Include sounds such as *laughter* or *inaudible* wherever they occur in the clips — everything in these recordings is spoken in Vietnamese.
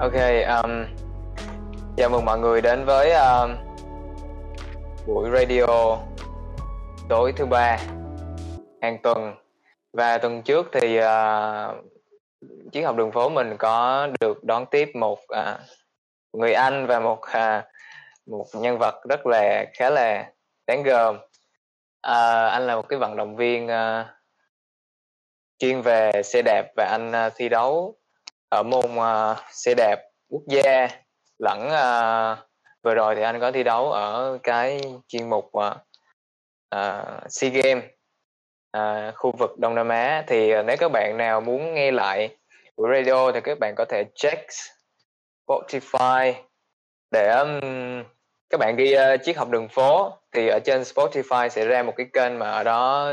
Ok, um, chào mừng mọi người đến với um, buổi radio tối thứ ba hàng tuần. Và tuần trước thì à, uh, chiếc học đường phố mình có được đón tiếp một uh, người anh và một uh, một nhân vật rất là khá là đáng gờm. Uh, anh là một cái vận động viên uh, chuyên về xe đạp và anh uh, thi đấu ở môn uh, xe đạp quốc gia. Lẫn uh, vừa rồi thì anh có thi đấu ở cái chuyên mục uh, uh, SEA Games uh, khu vực Đông Nam Á. Thì nếu các bạn nào muốn nghe lại buổi radio thì các bạn có thể check Spotify để um, các bạn ghi uh, chiếc học đường phố. Thì ở trên Spotify sẽ ra một cái kênh mà ở đó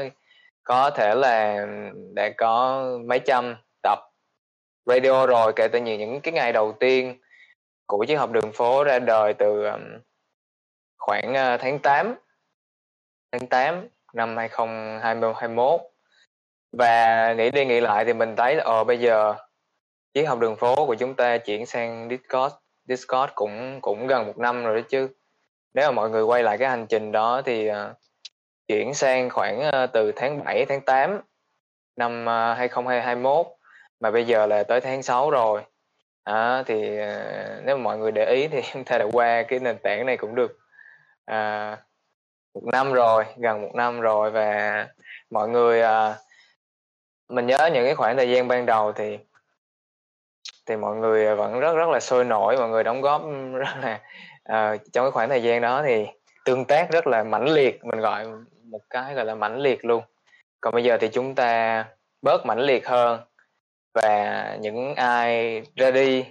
có thể là đã có mấy trăm radio rồi kể từ những những cái ngày đầu tiên của chiếc hộp đường phố ra đời từ um, khoảng ờ, tháng 8 tháng 8 năm 2021 và nghĩ đi nghĩ lại thì mình thấy là ờ bây giờ chiếc hộp đường phố của chúng ta chuyển sang Discord Discord cũng cũng gần một năm rồi đó chứ. Nếu mà mọi người quay lại cái hành trình đó thì uh, chuyển sang khoảng uh, từ tháng 7 tháng 8 năm uh, 2021 mà bây giờ là tới tháng 6 rồi. À, thì uh, nếu mà mọi người để ý thì *laughs* chúng ta đã qua cái nền tảng này cũng được uh, một năm rồi gần một năm rồi và mọi người uh, mình nhớ những cái khoảng thời gian ban đầu thì thì mọi người vẫn rất rất là sôi nổi mọi người đóng góp *laughs* rất là uh, trong cái khoảng thời gian đó thì tương tác rất là mãnh liệt mình gọi một cái gọi là mãnh liệt luôn. Còn bây giờ thì chúng ta bớt mãnh liệt hơn và những ai ra đi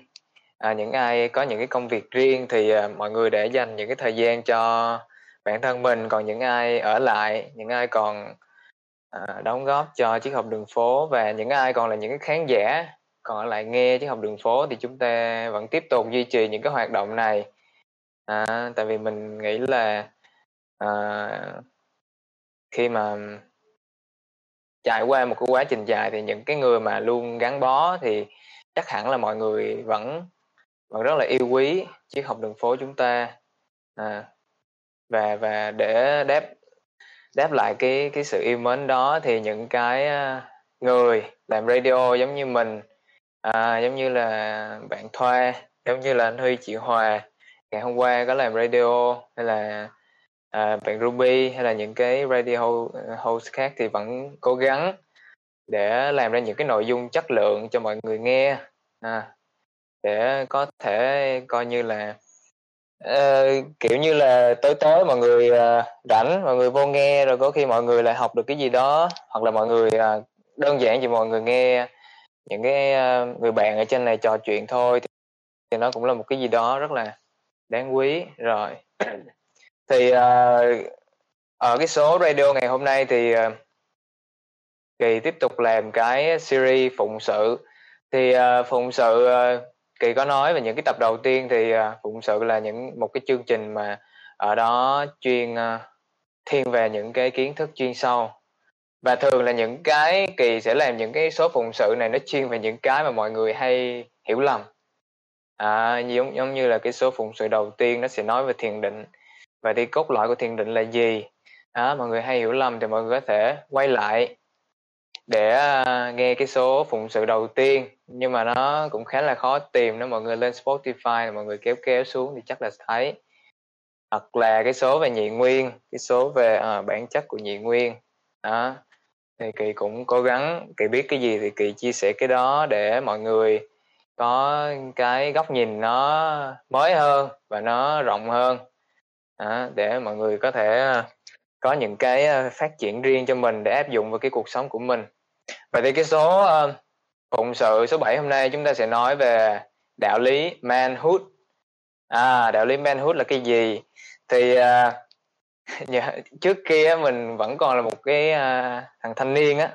à, những ai có những cái công việc riêng thì à, mọi người để dành những cái thời gian cho bản thân mình. Còn những ai ở lại những ai còn à, đóng góp cho chiếc học đường phố và những ai còn là những cái khán giả còn ở lại nghe chiếc học đường phố thì chúng ta vẫn tiếp tục duy trì những cái hoạt động này. À, tại vì mình nghĩ là à, khi mà trải qua một cái quá trình dài thì những cái người mà luôn gắn bó thì chắc hẳn là mọi người vẫn vẫn rất là yêu quý chiếc học đường phố chúng ta. À, và và để đáp đáp lại cái cái sự yêu mến đó thì những cái à, người làm radio giống như mình à, giống như là bạn Thoa giống như là anh Huy chị Hòa ngày hôm qua có làm radio hay là à, bạn Ruby hay là những cái radio host khác thì vẫn cố gắng để làm ra những cái nội dung chất lượng cho mọi người nghe. À, để có thể coi như là uh, kiểu như là tối tối mọi người uh, rảnh mọi người vô nghe rồi có khi mọi người lại học được cái gì đó hoặc là mọi người uh, đơn giản chỉ mọi người nghe những cái uh, người bạn ở trên này trò chuyện thôi thì, thì nó cũng là một cái gì đó rất là đáng quý. Rồi thì uh, ở cái số radio ngày hôm nay thì uh, kỳ tiếp tục làm cái series phụng sự. Thì uh, phụng sự uh, kỳ có nói về những cái tập đầu tiên thì uh, phụng sự là những một cái chương trình mà ở đó chuyên uh, thiên về những cái kiến thức chuyên sâu. Và thường là những cái kỳ sẽ làm những cái số phụng sự này nó chuyên về những cái mà mọi người hay hiểu lầm. À, giống giống như là cái số phụng sự đầu tiên nó sẽ nói về thiền định và đi cốt lõi của thiền định là gì? Đó, mọi người hay hiểu lầm thì mọi người có thể quay lại để uh, nghe cái số phụng sự đầu tiên. Nhưng mà nó cũng khá là khó tìm nếu mọi người lên Spotify mọi người kéo kéo xuống thì chắc là thấy. Hoặc là cái số về nhị nguyên cái số về uh, bản chất của nhị nguyên. Đó thì kỳ cũng cố gắng kỳ biết cái gì thì kỳ chia sẻ cái đó để mọi người có cái góc nhìn nó mới hơn và nó rộng hơn đó, để mọi người có thể ờ, có những cái ờ, phát triển riêng cho mình để áp dụng vào cái cuộc sống của mình. Vậy thì cái số ờ, phụng sự số 7 hôm nay chúng ta sẽ nói về đạo lý manhood. À đạo lý manhood là cái gì? Thì *laughs* uh, trước kia mình vẫn còn là một cái uh, thằng thanh niên á.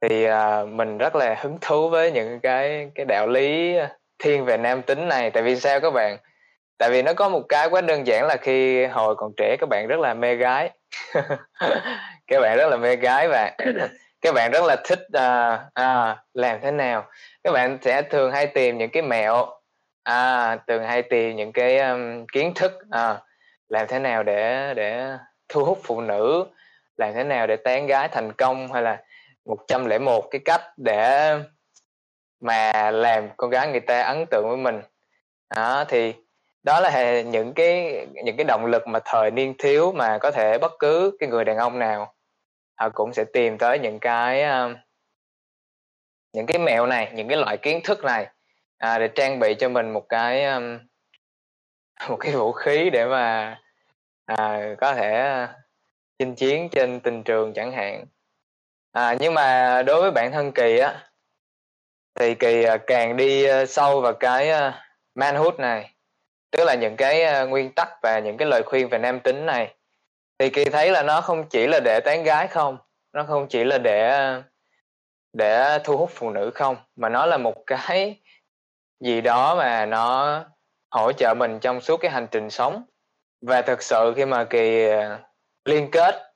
Thì uh, mình rất là hứng thú với những cái cái đạo lý thiên về nam tính này. Tại vì sao các bạn? Tại vì nó có một cái quá đơn giản là khi hồi còn trẻ các bạn rất là mê gái. *laughs* Các bạn rất là mê gái và *clears throat* các bạn rất là thích à, à, làm thế nào. Các bạn sẽ thường hay tìm những cái mẹo à thường hay tìm những cái um, kiến thức à, làm thế nào để để thu hút phụ nữ làm thế nào để tán gái thành công hay là 101 cái cách để mà làm con gái người ta ấn tượng với mình. Đó thì đó là những cái những cái động lực mà thời niên thiếu mà có thể bất cứ cái người đàn ông nào họ cũng sẽ tìm tới những cái ờ, những cái mẹo này những cái loại kiến thức này à, để trang bị cho mình một cái um, một cái vũ khí để mà à, có thể ờ, chinh chiến trên tình trường chẳng hạn. À, nhưng mà đối với bản thân kỳ á thì kỳ càng đi sâu vào cái à, manhood này tức là những cái ờ, nguyên tắc và những cái lời khuyên về nam tính này. Thì kỳ thấy là nó không chỉ là để tán gái không, nó không chỉ là để ờ, để thu hút phụ nữ không, mà nó là một cái gì đó mà nó hỗ trợ mình trong suốt cái hành trình sống. Và thực sự khi mà kỳ ờ, liên kết,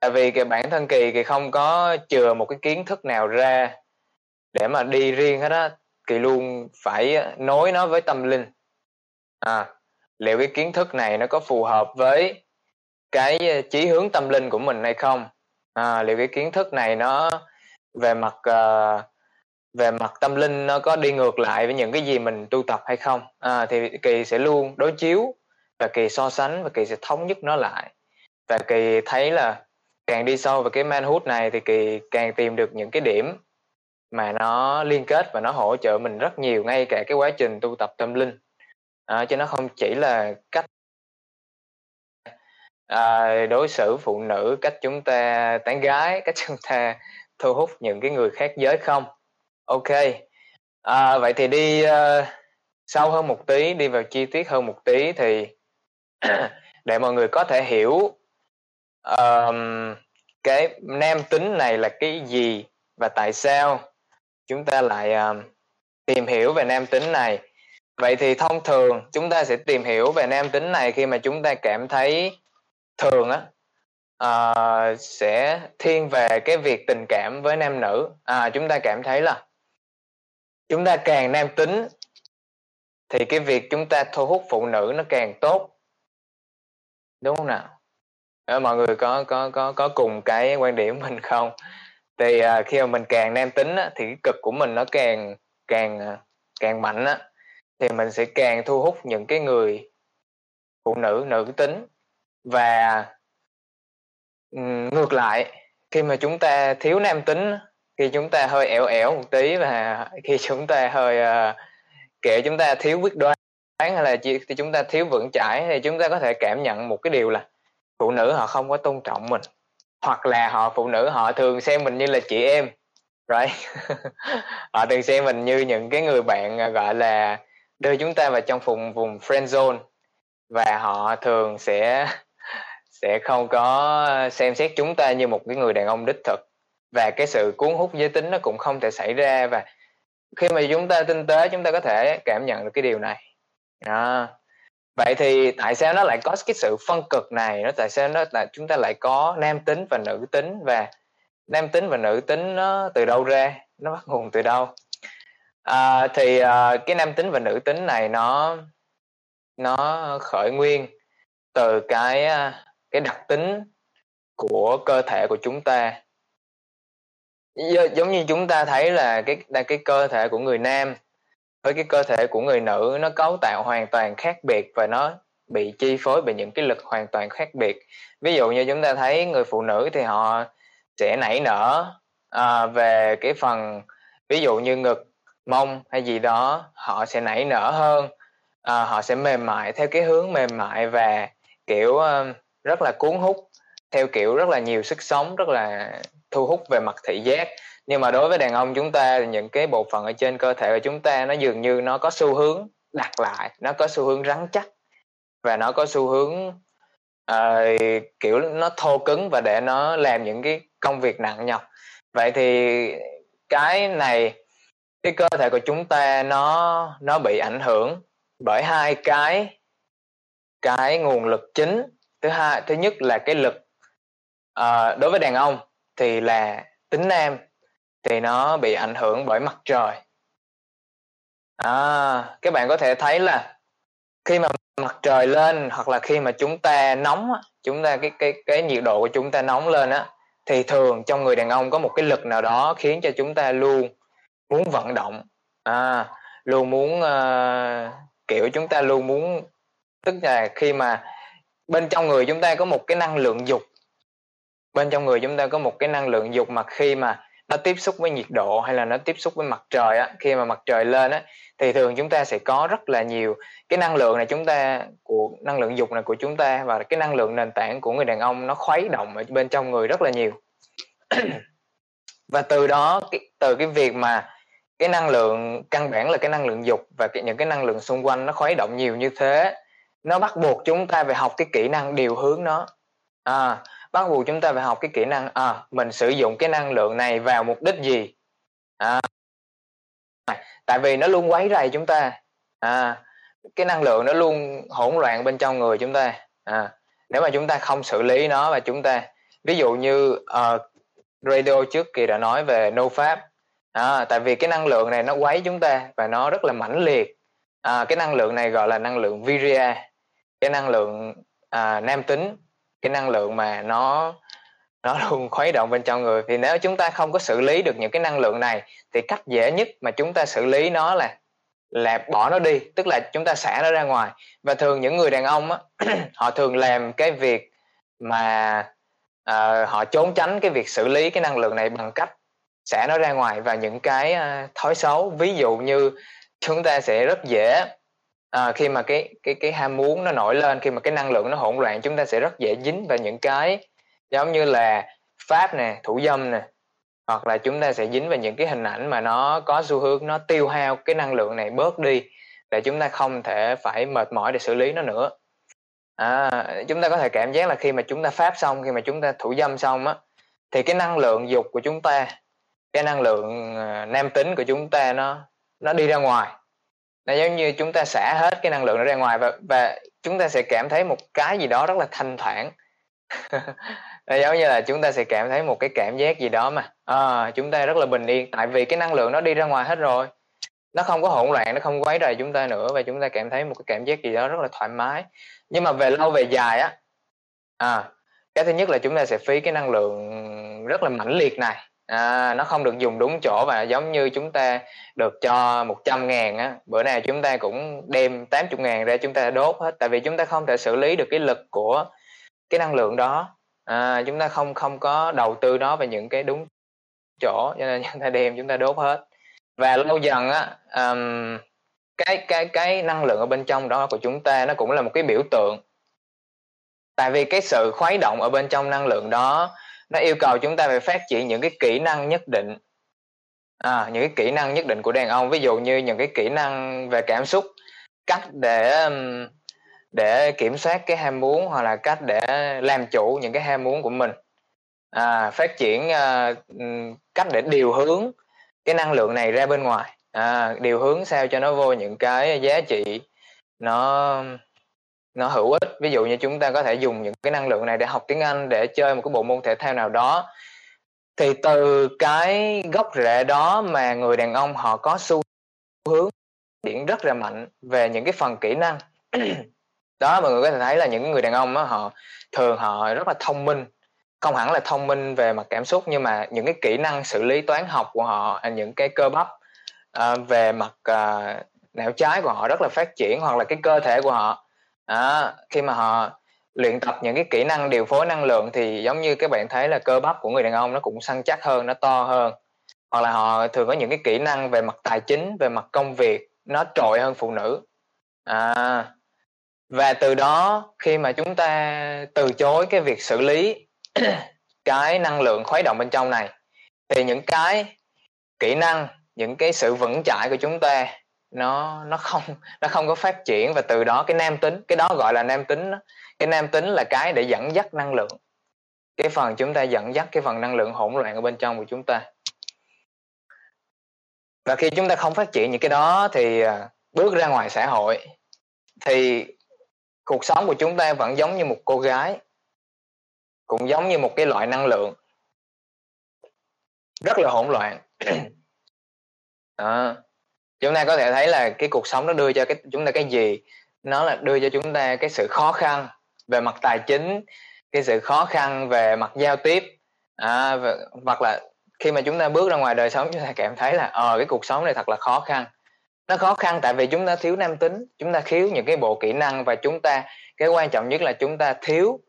tại vì cái bản thân kỳ kỳ không có chừa một cái kiến thức nào ra để mà đi riêng hết á, kỳ luôn phải nối nó với tâm linh à liệu cái kiến thức này nó có phù hợp với cái ờ, chí hướng tâm linh của mình hay không? À, liệu cái kiến thức này nó về mặt uh, về mặt tâm linh nó có đi ngược lại với những cái gì mình tu tập hay không? À, thì kỳ sẽ luôn đối chiếu và kỳ so sánh và kỳ sẽ thống nhất nó lại. Và kỳ thấy là càng đi sâu vào cái manhood này thì kỳ càng tìm được những cái điểm mà nó liên kết và nó hỗ trợ mình rất nhiều ngay cả cái quá trình tu tập tâm linh. Ờ, à, chứ nó không chỉ là cách à, đối xử phụ nữ cách chúng ta tán gái *laughs* cách chúng ta thu hút những cái người khác giới không? Ok. À, vậy thì đi uh, sâu hơn một tí đi vào chi tiết hơn một tí thì *clears throat* để mọi người có thể hiểu um, cái nam tính này là cái gì và tại sao chúng ta lại um, tìm hiểu về nam tính này vậy thì thông thường chúng ta sẽ tìm hiểu về nam tính này khi mà chúng ta cảm thấy thường á. Uh, sẽ thiên về cái việc tình cảm với nam nữ. À chúng ta cảm thấy là chúng ta càng nam tính thì cái việc chúng ta thu hút phụ nữ nó càng tốt. Đúng không nào? Ờ, mọi người có có có có cùng cái quan điểm mình không? Thì uh, khi mà mình càng nam tính á, thì cái cực của mình nó càng càng à, càng mạnh á thì mình sẽ càng thu hút những cái người phụ nữ nữ tính. Và ngược lại khi mà chúng ta thiếu nam tính khi chúng ta hơi ẻo ẻo một tí và *laughs* khi chúng ta hơi ờ, uh, kể chúng ta thiếu quyết đoán hay là chỉ thì chúng ta thiếu vững chãi thì chúng ta có thể cảm nhận một cái điều là phụ nữ họ không có tôn trọng mình. Hoặc là họ phụ nữ họ thường xem mình như là chị em right? *laughs* Họ thường xem mình như những cái người bạn ờ, gọi là đưa chúng ta vào trong vùng vùng friend zone. Và họ thường sẽ *laughs* sẽ không có xem xét chúng ta như một cái người đàn ông đích thực. Và cái sự cuốn hút giới tính nó cũng không thể xảy ra. Và khi mà chúng ta tinh tế, chúng ta có thể cảm nhận được cái điều này. Đó. vậy thì tại sao nó lại có cái sự phân cực này? Nó tại sao nó là chúng ta lại có nam tính và nữ tính? Và nam tính và nữ tính nó từ đâu ra? Nó bắt nguồn từ đâu? À, thì à, cái nam tính và nữ tính này nó nó khởi nguyên từ cái à, cái đặc tính của cơ thể của chúng ta. Giống như chúng ta thấy là cái cái cơ thể của người nam với cái cơ thể của người nữ nó cấu tạo hoàn toàn khác biệt và nó bị chi phối bởi những cái lực hoàn toàn khác biệt. Ví dụ như chúng ta thấy người phụ nữ thì họ sẽ nảy nở à, về cái phần ví dụ như ngực mong hay gì đó họ sẽ nảy nở hơn. À, họ sẽ mềm mại theo cái hướng mềm mại và kiểu uh, rất là cuốn hút theo kiểu rất là nhiều sức sống rất là thu hút về mặt thị giác. Nhưng mà đối với đàn ông chúng ta những cái bộ phận ở trên cơ thể của chúng ta nó dường như nó có xu hướng đặt lại nó có xu hướng rắn chắc và nó có xu hướng uh, kiểu nó thô cứng và để nó làm những cái công việc nặng nhọc. Vậy thì cái này cái cơ thể của chúng ta nó nó bị ảnh hưởng bởi hai cái cái nguồn lực chính. Thứ hai thứ nhất là cái lực uh, đối với đàn ông thì là tính nam thì nó bị ảnh hưởng bởi mặt trời. À, các bạn có thể thấy là khi mà mặt trời lên hoặc là khi mà chúng ta nóng chúng ta cái cái cái nhiệt độ của chúng ta nóng lên á thì thường trong người đàn ông có một cái lực nào đó khiến cho chúng ta luôn muốn vận động. À, luôn muốn uh, kiểu chúng ta luôn muốn tức là khi mà bên trong người chúng ta có một cái năng lượng dục bên trong người chúng ta có một cái năng lượng dục mà khi mà nó tiếp xúc với nhiệt độ hay là nó tiếp xúc với mặt trời á khi mà mặt trời lên á thì thường chúng ta sẽ có rất là nhiều cái năng lượng này chúng ta của năng lượng dục này của chúng ta và cái năng lượng nền tảng của người đàn ông nó khuấy động ở bên trong người rất là nhiều. *clears throat* Và từ đó từ cái việc mà cái năng lượng căn bản là cái năng lượng dục và cái, những cái năng lượng xung quanh nó khuấy động nhiều như thế. Nó bắt buộc chúng ta phải học cái kỹ năng điều hướng nó. À, bắt buộc chúng ta phải học cái kỹ năng à mình sử dụng cái năng lượng này vào mục đích gì? À, tại vì nó luôn quấy rầy chúng ta. À, cái năng lượng nó luôn hỗn loạn bên trong người chúng ta. À, nếu mà chúng ta không xử lý nó và chúng ta ví dụ như uh, radio trước kỳ đã nói về no pháp à, tại vì cái năng lượng này nó quấy chúng ta và nó rất là mãnh liệt. À, cái năng lượng này gọi là năng lượng virya. Cái năng lượng à, nam tính. Cái năng lượng mà nó nó *laughs* luôn khuấy động bên trong người. Thì nếu chúng ta không có xử lý được những cái năng lượng này thì cách dễ nhất mà chúng ta xử lý nó là là bỏ nó đi. Tức là chúng ta xả nó ra ngoài. Và thường những người đàn ông á *clears throat* họ thường làm cái việc mà uh, họ trốn tránh cái việc xử lý cái năng lượng này bằng cách xả nó ra ngoài và những cái uh, thói xấu. Ví dụ như chúng ta sẽ rất dễ à, khi mà cái cái cái ham muốn nó nổi lên khi mà cái năng lượng nó hỗn loạn chúng ta sẽ rất dễ dính vào những cái giống như là pháp nè thủ dâm nè hoặc là chúng ta sẽ dính vào những cái hình ảnh mà nó có xu hướng nó tiêu hao cái năng lượng này bớt đi để chúng ta không thể phải mệt mỏi để xử lý nó nữa. À, chúng ta có thể cảm giác là khi mà chúng ta pháp xong khi mà chúng ta thủ dâm xong á thì cái năng lượng dục của chúng ta cái năng lượng ờ, nam tính của chúng ta nó nó đi ra ngoài. Nó giống như chúng ta xả hết cái năng lượng nó ra ngoài và và chúng ta sẽ cảm thấy một cái gì đó rất là thanh thản. *laughs* Nó giống như là chúng ta sẽ cảm thấy một cái cảm giác gì đó mà à, chúng ta rất là bình yên. Tại vì cái năng lượng nó đi ra ngoài hết rồi. Nó không có hỗn loạn nó không quấy rầy chúng ta nữa và chúng ta cảm thấy một cái cảm giác gì đó rất là thoải mái. Nhưng mà về lâu về dài á à, cái thứ nhất là chúng ta sẽ phí cái năng lượng rất là mãnh liệt này à, nó không được dùng đúng chỗ và giống như chúng ta được cho 100 ngàn á. Bữa nào chúng ta cũng đem 80 ngàn ra chúng ta đốt hết tại vì chúng ta không thể xử lý được cái lực của cái năng lượng đó. À, chúng ta không không có đầu tư nó vào những cái đúng chỗ cho nên *laughs* chúng ta đem chúng ta đốt hết. Và lâu dần á um, cái cái cái năng lượng ở bên trong đó của chúng ta nó cũng là một cái biểu tượng. Tại vì cái sự khuấy động ở bên trong năng lượng đó nó yêu cầu chúng ta phải phát triển những cái kỹ năng nhất định. À, những cái kỹ năng nhất định của đàn ông. Ví dụ như những cái kỹ năng về cảm xúc. Cách để để kiểm soát cái ham muốn hoặc là cách để làm chủ những cái ham muốn của mình. À, phát triển uh, cách để điều hướng cái năng lượng này ra bên ngoài. À, điều hướng sao cho nó vô những cái giá trị nó nó hữu ích. Ví dụ như chúng ta có thể dùng những cái năng lượng này để học tiếng Anh để chơi một cái bộ môn thể thao nào đó. Thì từ cái gốc rễ đó mà người đàn ông họ có xu hướng điện rất là mạnh về những cái phần kỹ năng. *clears throat* Đó mọi người có thể thấy là những người đàn ông đó, họ thường họ rất là thông minh. Không hẳn là thông minh về mặt cảm xúc nhưng mà những cái kỹ năng xử lý toán học của họ à, những cái cơ bắp uh, về mặt uh, não trái của họ rất là phát triển hoặc là cái cơ thể của họ à, khi mà họ luyện tập những cái kỹ năng điều phối năng lượng thì giống như các bạn thấy là cơ bắp của người đàn ông nó cũng săn chắc hơn nó to hơn. Hoặc là họ thường có những cái kỹ năng về mặt tài chính về mặt công việc nó trội hơn phụ nữ. À, và từ đó khi mà chúng ta từ chối cái việc xử lý *clears throat* cái năng lượng khuấy động bên trong này thì những cái kỹ năng những cái sự vững chãi của chúng ta nó nó không nó không có phát triển và từ đó cái nam tính, cái đó gọi là nam tính đó. cái nam tính là cái để dẫn dắt năng lượng cái phần chúng ta dẫn dắt cái phần năng lượng hỗn loạn ở bên trong của chúng ta và khi chúng ta không phát triển những cái đó thì à, bước ra ngoài xã hội, thì cuộc sống của chúng ta vẫn giống như một cô gái, cũng giống như một cái loại năng lượng rất là hỗn loạn *clears throat* đó chúng ta có thể thấy là cái cuộc sống nó đưa cho cái chúng ta cái gì? Nó là đưa cho chúng ta cái sự khó khăn về mặt tài chính cái sự khó khăn về mặt giao tiếp à, và, hoặc là khi mà chúng ta bước ra ngoài đời sống chúng ta cảm thấy là ờ cái cuộc sống này thật là khó khăn. Nó khó khăn tại vì chúng ta thiếu nam tính chúng ta thiếu những cái bộ kỹ năng và chúng ta cái quan trọng nhất là chúng ta thiếu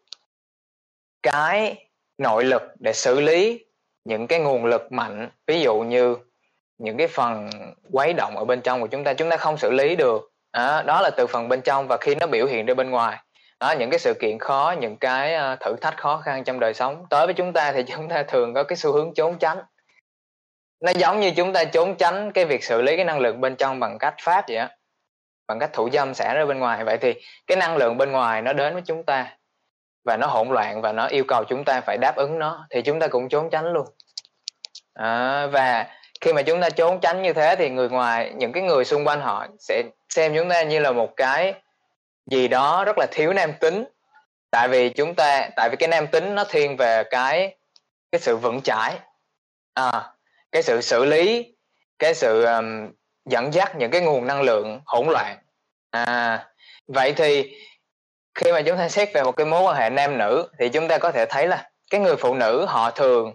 cái nội lực để xử lý những cái nguồn lực mạnh. Ví dụ như những cái phần quấy động ở bên trong của chúng ta chúng ta không xử lý được. Đó, đó là từ phần bên trong và khi nó biểu hiện ra bên ngoài. Đó những cái sự kiện khó những cái ờ, thử thách khó khăn trong đời sống. Tới với chúng ta thì *laughs* chúng ta thường có cái xu hướng trốn tránh. Nó giống như chúng ta trốn tránh cái việc xử lý cái năng lượng bên trong bằng cách pháp vậy á bằng cách thủ dâm xả ra bên ngoài. Vậy thì cái năng lượng bên ngoài nó đến với chúng ta và nó hỗn loạn và nó yêu cầu chúng ta phải đáp ứng nó thì chúng ta cũng trốn tránh luôn. À, và khi mà chúng ta trốn tránh như thế thì người ngoài những cái người xung quanh họ sẽ xem chúng ta như là một cái gì đó rất là thiếu nam tính. Tại vì chúng ta tại vì cái nam tính nó thiên về cái cái sự vững chãi à, cái sự xử lý cái sự um, dẫn dắt những cái nguồn năng lượng hỗn loạn à. Vậy thì khi mà chúng ta xét về một cái mối quan hệ nam nữ thì chúng ta có thể thấy là cái người phụ nữ họ thường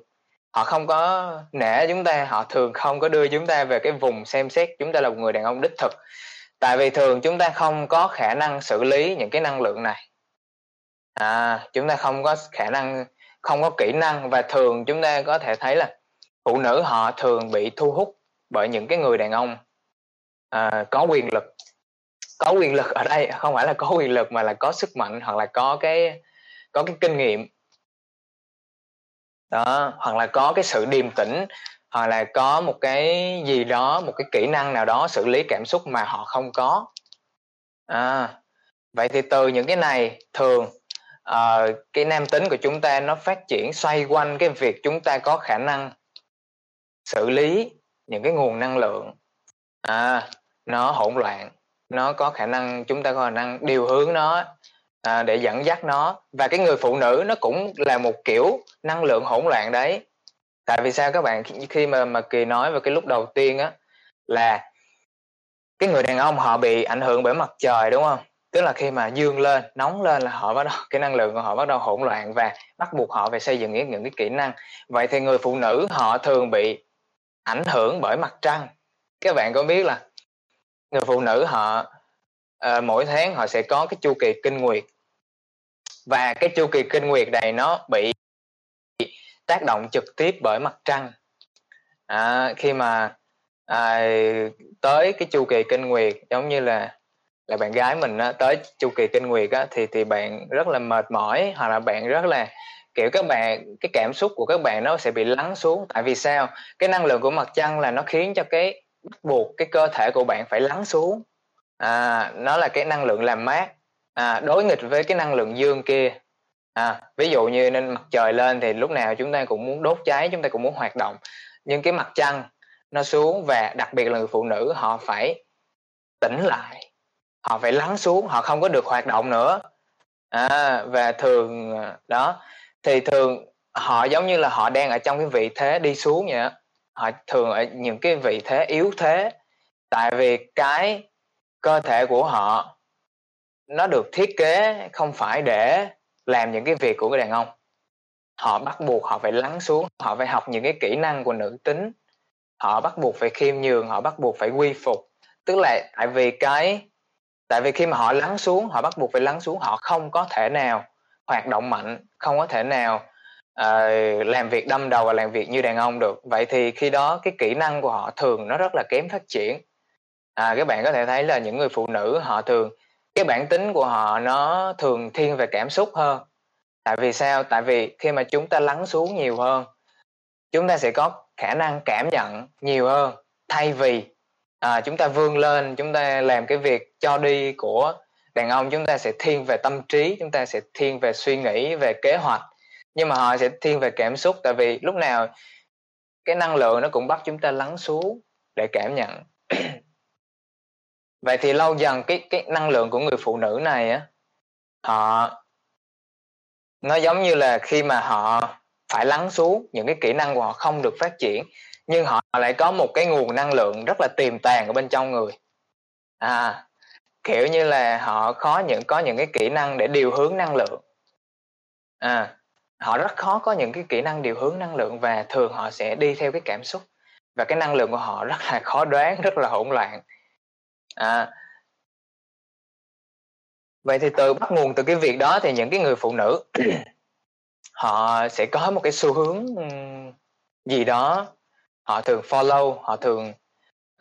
họ không có nể chúng ta họ thường không có đưa chúng ta về cái vùng xem xét chúng ta là một người đàn ông đích thực. Tại vì thường chúng ta không có khả năng xử lý những cái năng lượng này. À chúng ta không có khả năng không có kỹ năng và thường chúng ta có thể thấy là phụ nữ họ thường bị thu hút bởi những cái người đàn ông à, có quyền lực. Có quyền lực ở đây không phải là có quyền lực mà là có sức mạnh hoặc là có cái có cái kinh nghiệm đó hoặc là có cái sự điềm tĩnh hoặc là có một cái gì đó một cái kỹ năng nào đó xử lý cảm xúc mà họ không có. À, vậy thì từ những cái này thường uh, cái nam tính của chúng ta nó phát triển xoay quanh cái việc chúng ta có khả năng xử lý những cái nguồn năng lượng. À, nó hỗn loạn nó có khả năng chúng ta có khả năng điều hướng nó à, để dẫn dắt nó. Và cái người phụ nữ nó cũng là một kiểu năng lượng hỗn loạn đấy. Tại vì sao các bạn khi mà mà kỳ nói về cái lúc đầu tiên á là cái người đàn ông họ bị ảnh hưởng bởi mặt trời đúng không? Tức là khi mà dương lên nóng lên là họ bắt đầu *laughs* cái năng lượng của họ bắt đầu hỗn loạn và bắt buộc họ phải xây dựng những, những cái kỹ năng. Vậy thì người phụ nữ họ thường bị ảnh hưởng bởi mặt trăng. Các bạn có biết là người phụ nữ họ uh, mỗi tháng họ sẽ có cái chu kỳ kinh nguyệt và cái chu kỳ kinh nguyệt này nó bị tác động trực tiếp bởi mặt trăng. À, khi mà à, tới cái chu kỳ kinh nguyệt giống như là là bạn gái mình á, tới chu kỳ kinh nguyệt á, thì thì bạn rất là mệt mỏi hoặc là bạn rất là kiểu các bạn cái cảm xúc của các bạn nó sẽ bị lắng xuống. Tại vì sao? Cái năng lượng của mặt trăng là nó khiến cho cái bắt buộc cái cơ thể của bạn phải lắng xuống. À, nó là cái năng lượng làm mát à, đối nghịch với cái năng lượng dương kia. À, ví dụ như nên mặt trời lên thì lúc nào chúng ta cũng muốn đốt cháy chúng ta cũng muốn hoạt động. Nhưng cái mặt trăng nó xuống và đặc biệt là người phụ nữ họ phải tỉnh lại. Họ phải lắng xuống họ không có được hoạt động nữa. À, và thường đó thì thường họ giống như là họ đang ở trong cái vị thế đi xuống vậy đó. họ thường ở những cái vị thế yếu thế. Tại vì cái cơ thể của họ nó được thiết kế không phải để làm những cái việc của cái đàn ông. Họ bắt buộc họ phải lắng xuống họ phải học những cái kỹ năng của nữ tính. Họ bắt buộc phải khiêm nhường họ bắt buộc phải quy phục. Tức là tại vì cái tại vì khi mà họ lắng xuống họ bắt buộc phải lắng xuống họ không có thể nào hoạt động mạnh không có thể nào uh, làm việc đâm đầu và làm việc như đàn ông được. Vậy thì khi đó cái kỹ năng của họ thường nó rất là kém phát triển. À, các bạn có thể thấy là những người phụ nữ họ thường cái bản tính của họ nó thường thiên về cảm xúc hơn. Tại vì sao? Tại vì khi mà chúng ta lắng xuống nhiều hơn chúng ta sẽ có khả năng cảm nhận nhiều hơn. Thay vì à, chúng ta vươn lên chúng ta làm cái việc cho đi của đàn ông chúng ta sẽ thiên về tâm trí chúng ta sẽ thiên về suy nghĩ về kế hoạch. Nhưng mà họ sẽ thiên về cảm xúc tại vì lúc nào cái năng lượng nó cũng bắt chúng ta lắng xuống để cảm nhận vậy thì lâu dần cái cái năng lượng của người phụ nữ này á, họ, nó giống như là khi mà họ phải lắng xuống những cái kỹ năng của họ không được phát triển, nhưng họ lại có một cái nguồn năng lượng rất là tiềm tàng ở bên trong người. À kiểu như là họ khó những, có những cái kỹ năng để điều hướng năng lượng. À họ rất khó có những cái kỹ năng điều hướng năng lượng và thường họ sẽ đi theo cái cảm xúc. Và cái năng lượng của họ rất là khó đoán, rất là hỗn loạn à. Vậy thì từ bắt nguồn từ cái việc đó thì những cái người phụ nữ *clears throat* họ sẽ có một cái xu hướng gì đó. Họ thường follow họ thường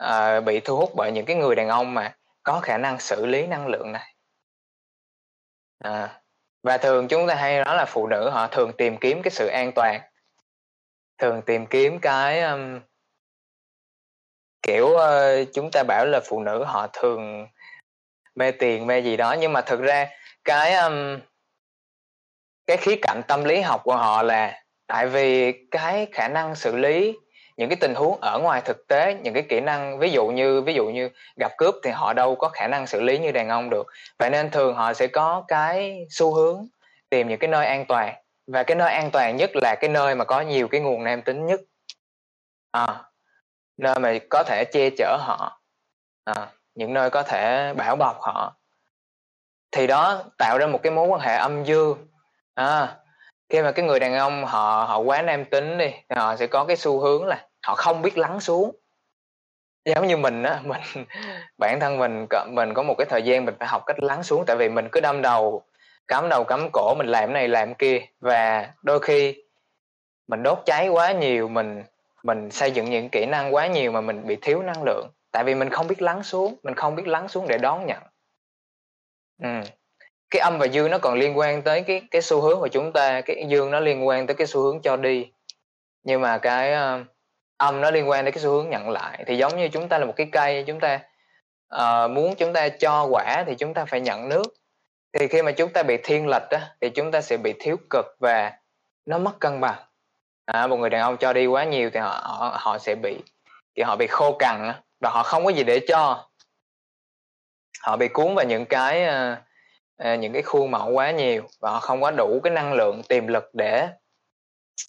uh, bị thu hút bởi những cái người đàn ông mà có khả năng xử lý năng lượng này. À, và thường chúng ta hay nói là phụ nữ họ thường tìm kiếm cái sự an toàn thường tìm kiếm cái um, kiểu uh, chúng ta bảo là phụ nữ họ thường mê tiền mê gì đó nhưng mà thực ra cái um, cái khía cạnh tâm lý học của họ là tại vì cái khả năng xử lý những cái tình huống ở ngoài thực tế những cái kỹ năng ví dụ như ví dụ như gặp cướp thì họ đâu có khả năng xử lý như đàn ông được. Vậy nên thường họ sẽ có cái xu hướng tìm những cái nơi an toàn và cái nơi an toàn nhất là cái nơi mà có nhiều cái nguồn nam tính nhất. À, nơi mà có thể che chở họ à, những nơi có thể bảo bọc họ. Thì đó tạo ra một cái mối quan hệ âm dương. À, khi mà cái người đàn ông họ họ quá nam tính đi họ sẽ có cái xu hướng là họ không biết lắng xuống. Giống như mình á mình *laughs* bản thân mình mình có một cái thời gian mình phải học cách lắng xuống tại vì mình cứ đâm đầu cắm đầu cắm cổ mình làm này làm kia và đôi khi mình đốt cháy quá nhiều mình mình xây dựng những kỹ năng quá nhiều mà mình bị thiếu năng lượng. Tại vì mình không biết lắng xuống mình không biết lắng xuống để đón nhận. Ừ. Cái âm và dương nó còn liên quan tới cái cái xu hướng của chúng ta cái dương nó liên quan tới cái xu hướng cho đi. Nhưng mà cái uh, âm nó liên quan đến cái xu hướng nhận lại. Thì giống như chúng ta là một cái cây chúng ta uh, muốn chúng ta cho quả thì chúng ta phải nhận nước. Thì khi mà chúng ta bị thiên lệch á, thì chúng ta sẽ bị thiếu cực và nó mất cân bằng à, một người đàn ông cho đi quá nhiều thì họ họ, họ sẽ bị thì họ bị khô cằn và họ không có gì để cho. Họ bị cuốn vào những cái uh, À, những cái khuôn mẫu quá nhiều và họ không có đủ cái năng lượng tiềm lực để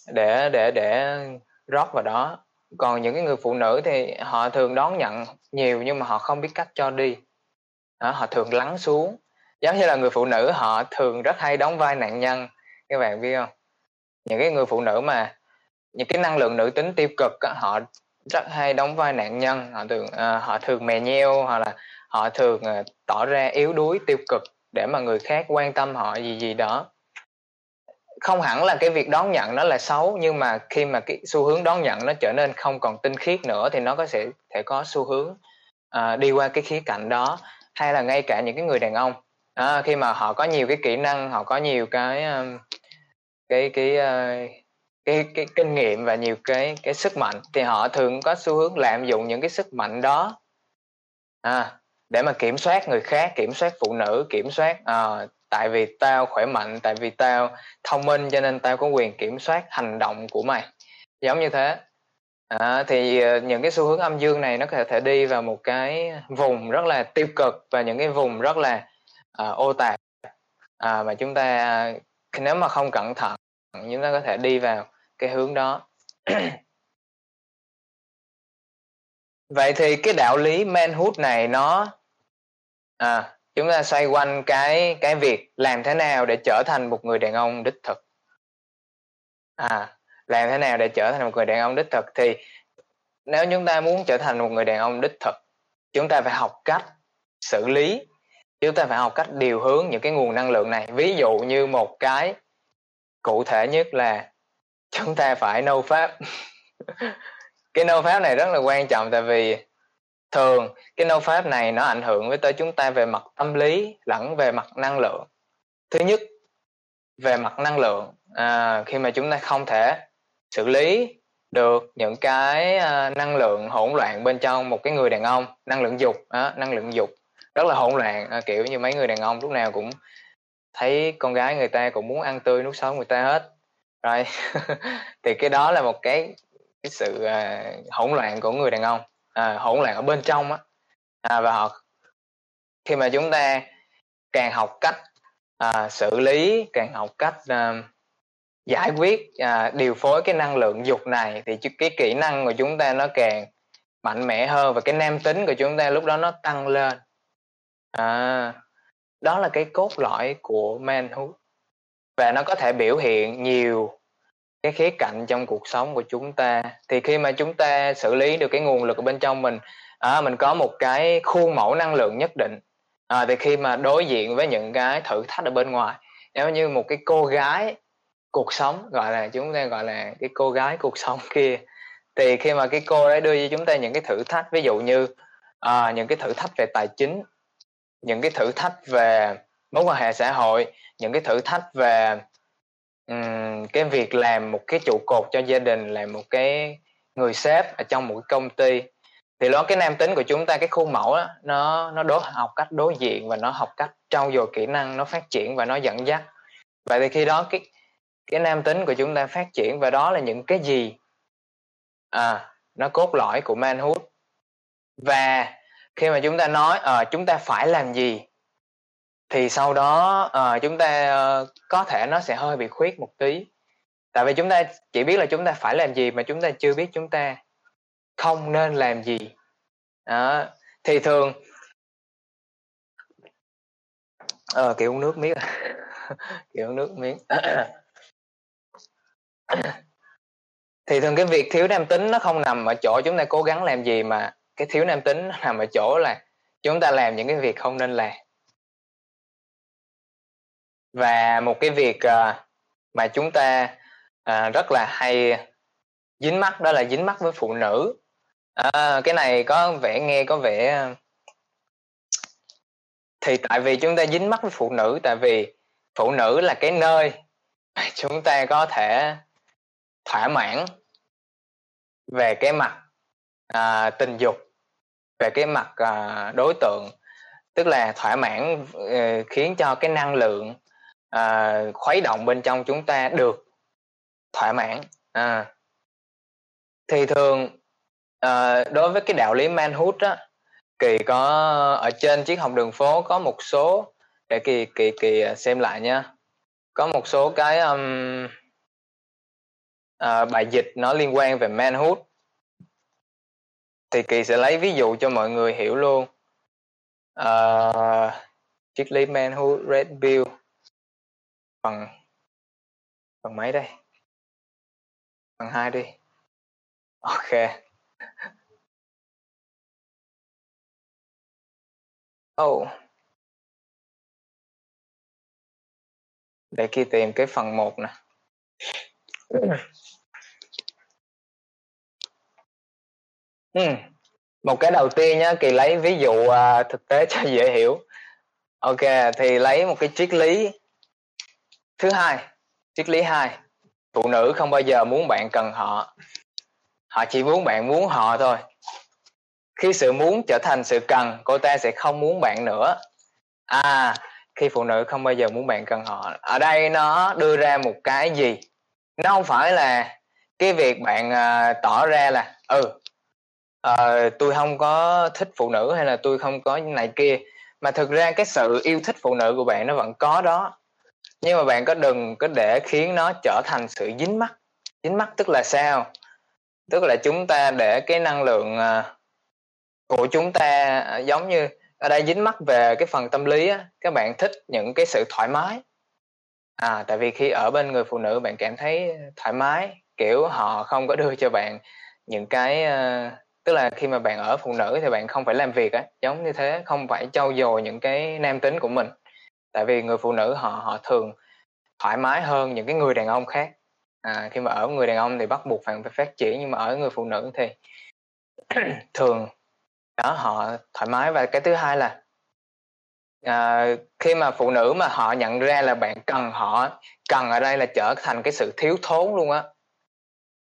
để để để rót vào đó. Còn những cái người phụ nữ thì họ thường đón nhận nhiều nhưng mà họ không biết cách cho đi. Đó, họ thường lắng xuống. Giống như là người phụ nữ họ thường rất hay đóng vai nạn nhân. Các bạn biết không? Những cái người phụ nữ mà những cái năng lượng nữ tính tiêu cực á, họ rất hay đóng vai nạn nhân họ thường uh, họ thường mè nheo hoặc là họ thường uh, tỏ ra yếu đuối tiêu cực để mà người khác quan tâm họ gì gì đó. Không hẳn là cái việc đón nhận nó là xấu nhưng mà khi mà cái xu hướng đón nhận nó trở nên không còn tinh khiết nữa thì nó có sẽ thể có xu hướng uh, đi qua cái khía cạnh đó hay là ngay cả những cái người đàn ông. À, khi mà họ có nhiều cái kỹ năng họ có nhiều cái um, cái cái uh, cái cái kinh nghiệm và nhiều cái cái sức mạnh thì họ thường có xu hướng lạm dụng những cái sức mạnh đó. À, để mà kiểm soát người khác kiểm soát phụ nữ kiểm soát à, tại vì tao khỏe mạnh tại vì tao thông minh cho nên tao có quyền kiểm soát hành động của mày. Giống như thế. À, thì ờ, những cái xu hướng âm dương này nó có thể đi vào một cái vùng rất là tiêu cực và những cái vùng rất là à, ô tạp. À, mà chúng ta à, nếu mà không cẩn thận chúng ta có thể đi vào cái hướng đó. Vậy thì cái đạo lý manhood này nó à, chúng ta xoay quanh cái cái việc làm thế nào để trở thành một người đàn ông đích thực. À làm thế nào để trở thành một người đàn ông đích thực thì nếu chúng ta muốn trở thành một người đàn ông đích thực chúng ta phải học cách xử lý. Chúng ta phải học cách điều hướng những cái nguồn năng lượng này. Ví dụ như một cái cụ thể nhất là chúng ta phải nâu pháp. Cái nâu pháp này rất là quan trọng tại vì thường cái nâu pháp này nó ảnh hưởng với tới chúng ta về mặt tâm lý lẫn về mặt năng lượng. Thứ nhất về mặt năng lượng à, khi mà chúng ta không thể xử lý được những cái uh, năng lượng hỗn loạn bên trong một cái người đàn ông năng lượng dục à, năng lượng dục rất là hỗn loạn à, kiểu như mấy người đàn ông lúc nào cũng thấy con gái người ta cũng muốn ăn tươi nuốt sống người ta hết rồi *laughs* thì cái đó là một cái cái sự uh, hỗn loạn của người đàn ông à, hỗn loạn ở bên trong á. À, và họ khi mà chúng ta càng học cách à, xử lý càng học cách à, giải quyết à, điều phối cái năng lượng dục này thì cái kỹ năng của chúng ta nó càng mạnh mẽ hơn và cái nam tính của chúng ta lúc đó nó tăng lên. À, đó là cái cốt lõi của manhood và nó có thể biểu hiện nhiều cái khía cạnh trong cuộc sống của chúng ta. Thì khi mà chúng ta xử lý được cái nguồn lực ở bên trong mình à, mình có một cái khuôn mẫu năng lượng nhất định. À, thì khi mà đối diện với những cái thử thách ở bên ngoài nếu như một cái cô gái cuộc sống gọi là chúng ta gọi là cái cô gái cuộc sống *laughs* kia. Thì khi mà cái cô ấy đưa cho chúng ta những cái thử thách ví dụ như à, những cái thử thách về tài chính những cái thử thách về mối quan hệ xã hội những cái thử thách về um, cái việc làm một cái trụ cột cho gia đình làm một cái người sếp ở trong một cái công ty thì đó cái nam tính của chúng ta cái khuôn mẫu đó, nó nó đối học cách đối diện và nó học cách trau dồi kỹ năng nó phát triển và nó dẫn dắt. Vậy thì khi đó cái cái nam tính của chúng ta phát triển và đó là những cái gì? À nó cốt lõi của manhood. Và khi mà chúng ta nói à, chúng ta phải làm gì? Thì sau đó à, chúng ta uh, có thể nó sẽ hơi bị khuyết một tí. Tại vì chúng ta chỉ biết là chúng ta phải làm gì mà chúng ta chưa biết chúng ta không nên làm gì. Đó. thì thường ờ kiểu uống nước miếng. *laughs* Kiểu uống nước miếng. *coughs* Thì thường cái việc thiếu nam tính nó không nằm ở chỗ chúng ta cố gắng làm gì mà cái thiếu nam tính nó nằm ở chỗ là chúng ta làm những cái việc không nên làm và một cái việc uh, mà chúng ta uh, rất là hay dính mắt đó là dính mắt với phụ nữ. À, cái này có vẻ nghe có vẻ thì tại vì chúng ta dính mắt với phụ nữ tại vì phụ nữ là cái nơi chúng ta có thể thỏa mãn về cái mặt à, tình dục về cái mặt à, đối tượng. Tức là thỏa mãn uh, khiến cho cái năng lượng à, khuấy động bên trong chúng ta được thỏa mãn. À. thì thường à, đối với cái đạo lý manhood á kỳ có ở trên chiếc học đường phố có một số để kỳ kỳ kỳ à, xem lại nha. Có một số cái um, à, bài dịch nó liên quan về manhood. Thì kỳ sẽ lấy ví dụ cho mọi người hiểu luôn. Uh, triết lý manhood red bill bằng bằng mấy đây. Bằng hai đi. Ok. Oh để kia tìm cái phần 1 nè. Ừ. một cái đầu tiên nhá kỳ lấy ví dụ uh, thực tế cho dễ hiểu. Ok thì lấy một cái triết lý thứ hai triết lý hai. Phụ nữ không bao giờ muốn bạn cần họ. Họ chỉ muốn bạn muốn họ thôi. Khi sự muốn trở thành sự cần cô ta sẽ không muốn bạn nữa. À khi phụ nữ không bao giờ muốn bạn cần họ. Ở đây nó đưa ra một cái gì? Nó không phải là cái việc bạn uh, tỏ ra là ừ uh, tôi không có thích phụ nữ hay là tôi không có này kia. Mà thực ra cái sự yêu thích phụ nữ của bạn nó vẫn có đó nhưng mà bạn có đừng có để khiến nó trở thành sự dính mắt dính mắt tức là sao? Tức là chúng ta để cái năng lượng à, của chúng ta à, giống như ở đây dính mắt về cái phần tâm lý á, các bạn thích những cái sự thoải mái. À tại vì khi ở bên người phụ nữ bạn cảm thấy thoải mái kiểu họ không có đưa cho bạn những cái uh, tức là khi mà bạn ở phụ nữ thì bạn không phải làm việc á giống như thế không phải trau dồi những cái nam tính của mình tại vì người phụ nữ họ họ thường thoải mái hơn những cái người đàn ông khác. À, khi mà ở người đàn ông thì bắt buộc phải phải phát triển nhưng mà ở người phụ nữ thì *clears throat* thường đó họ thoải mái. Và cái thứ hai là à, khi mà phụ nữ mà họ nhận ra là bạn cần họ cần ở đây là trở thành cái sự thiếu thốn luôn á.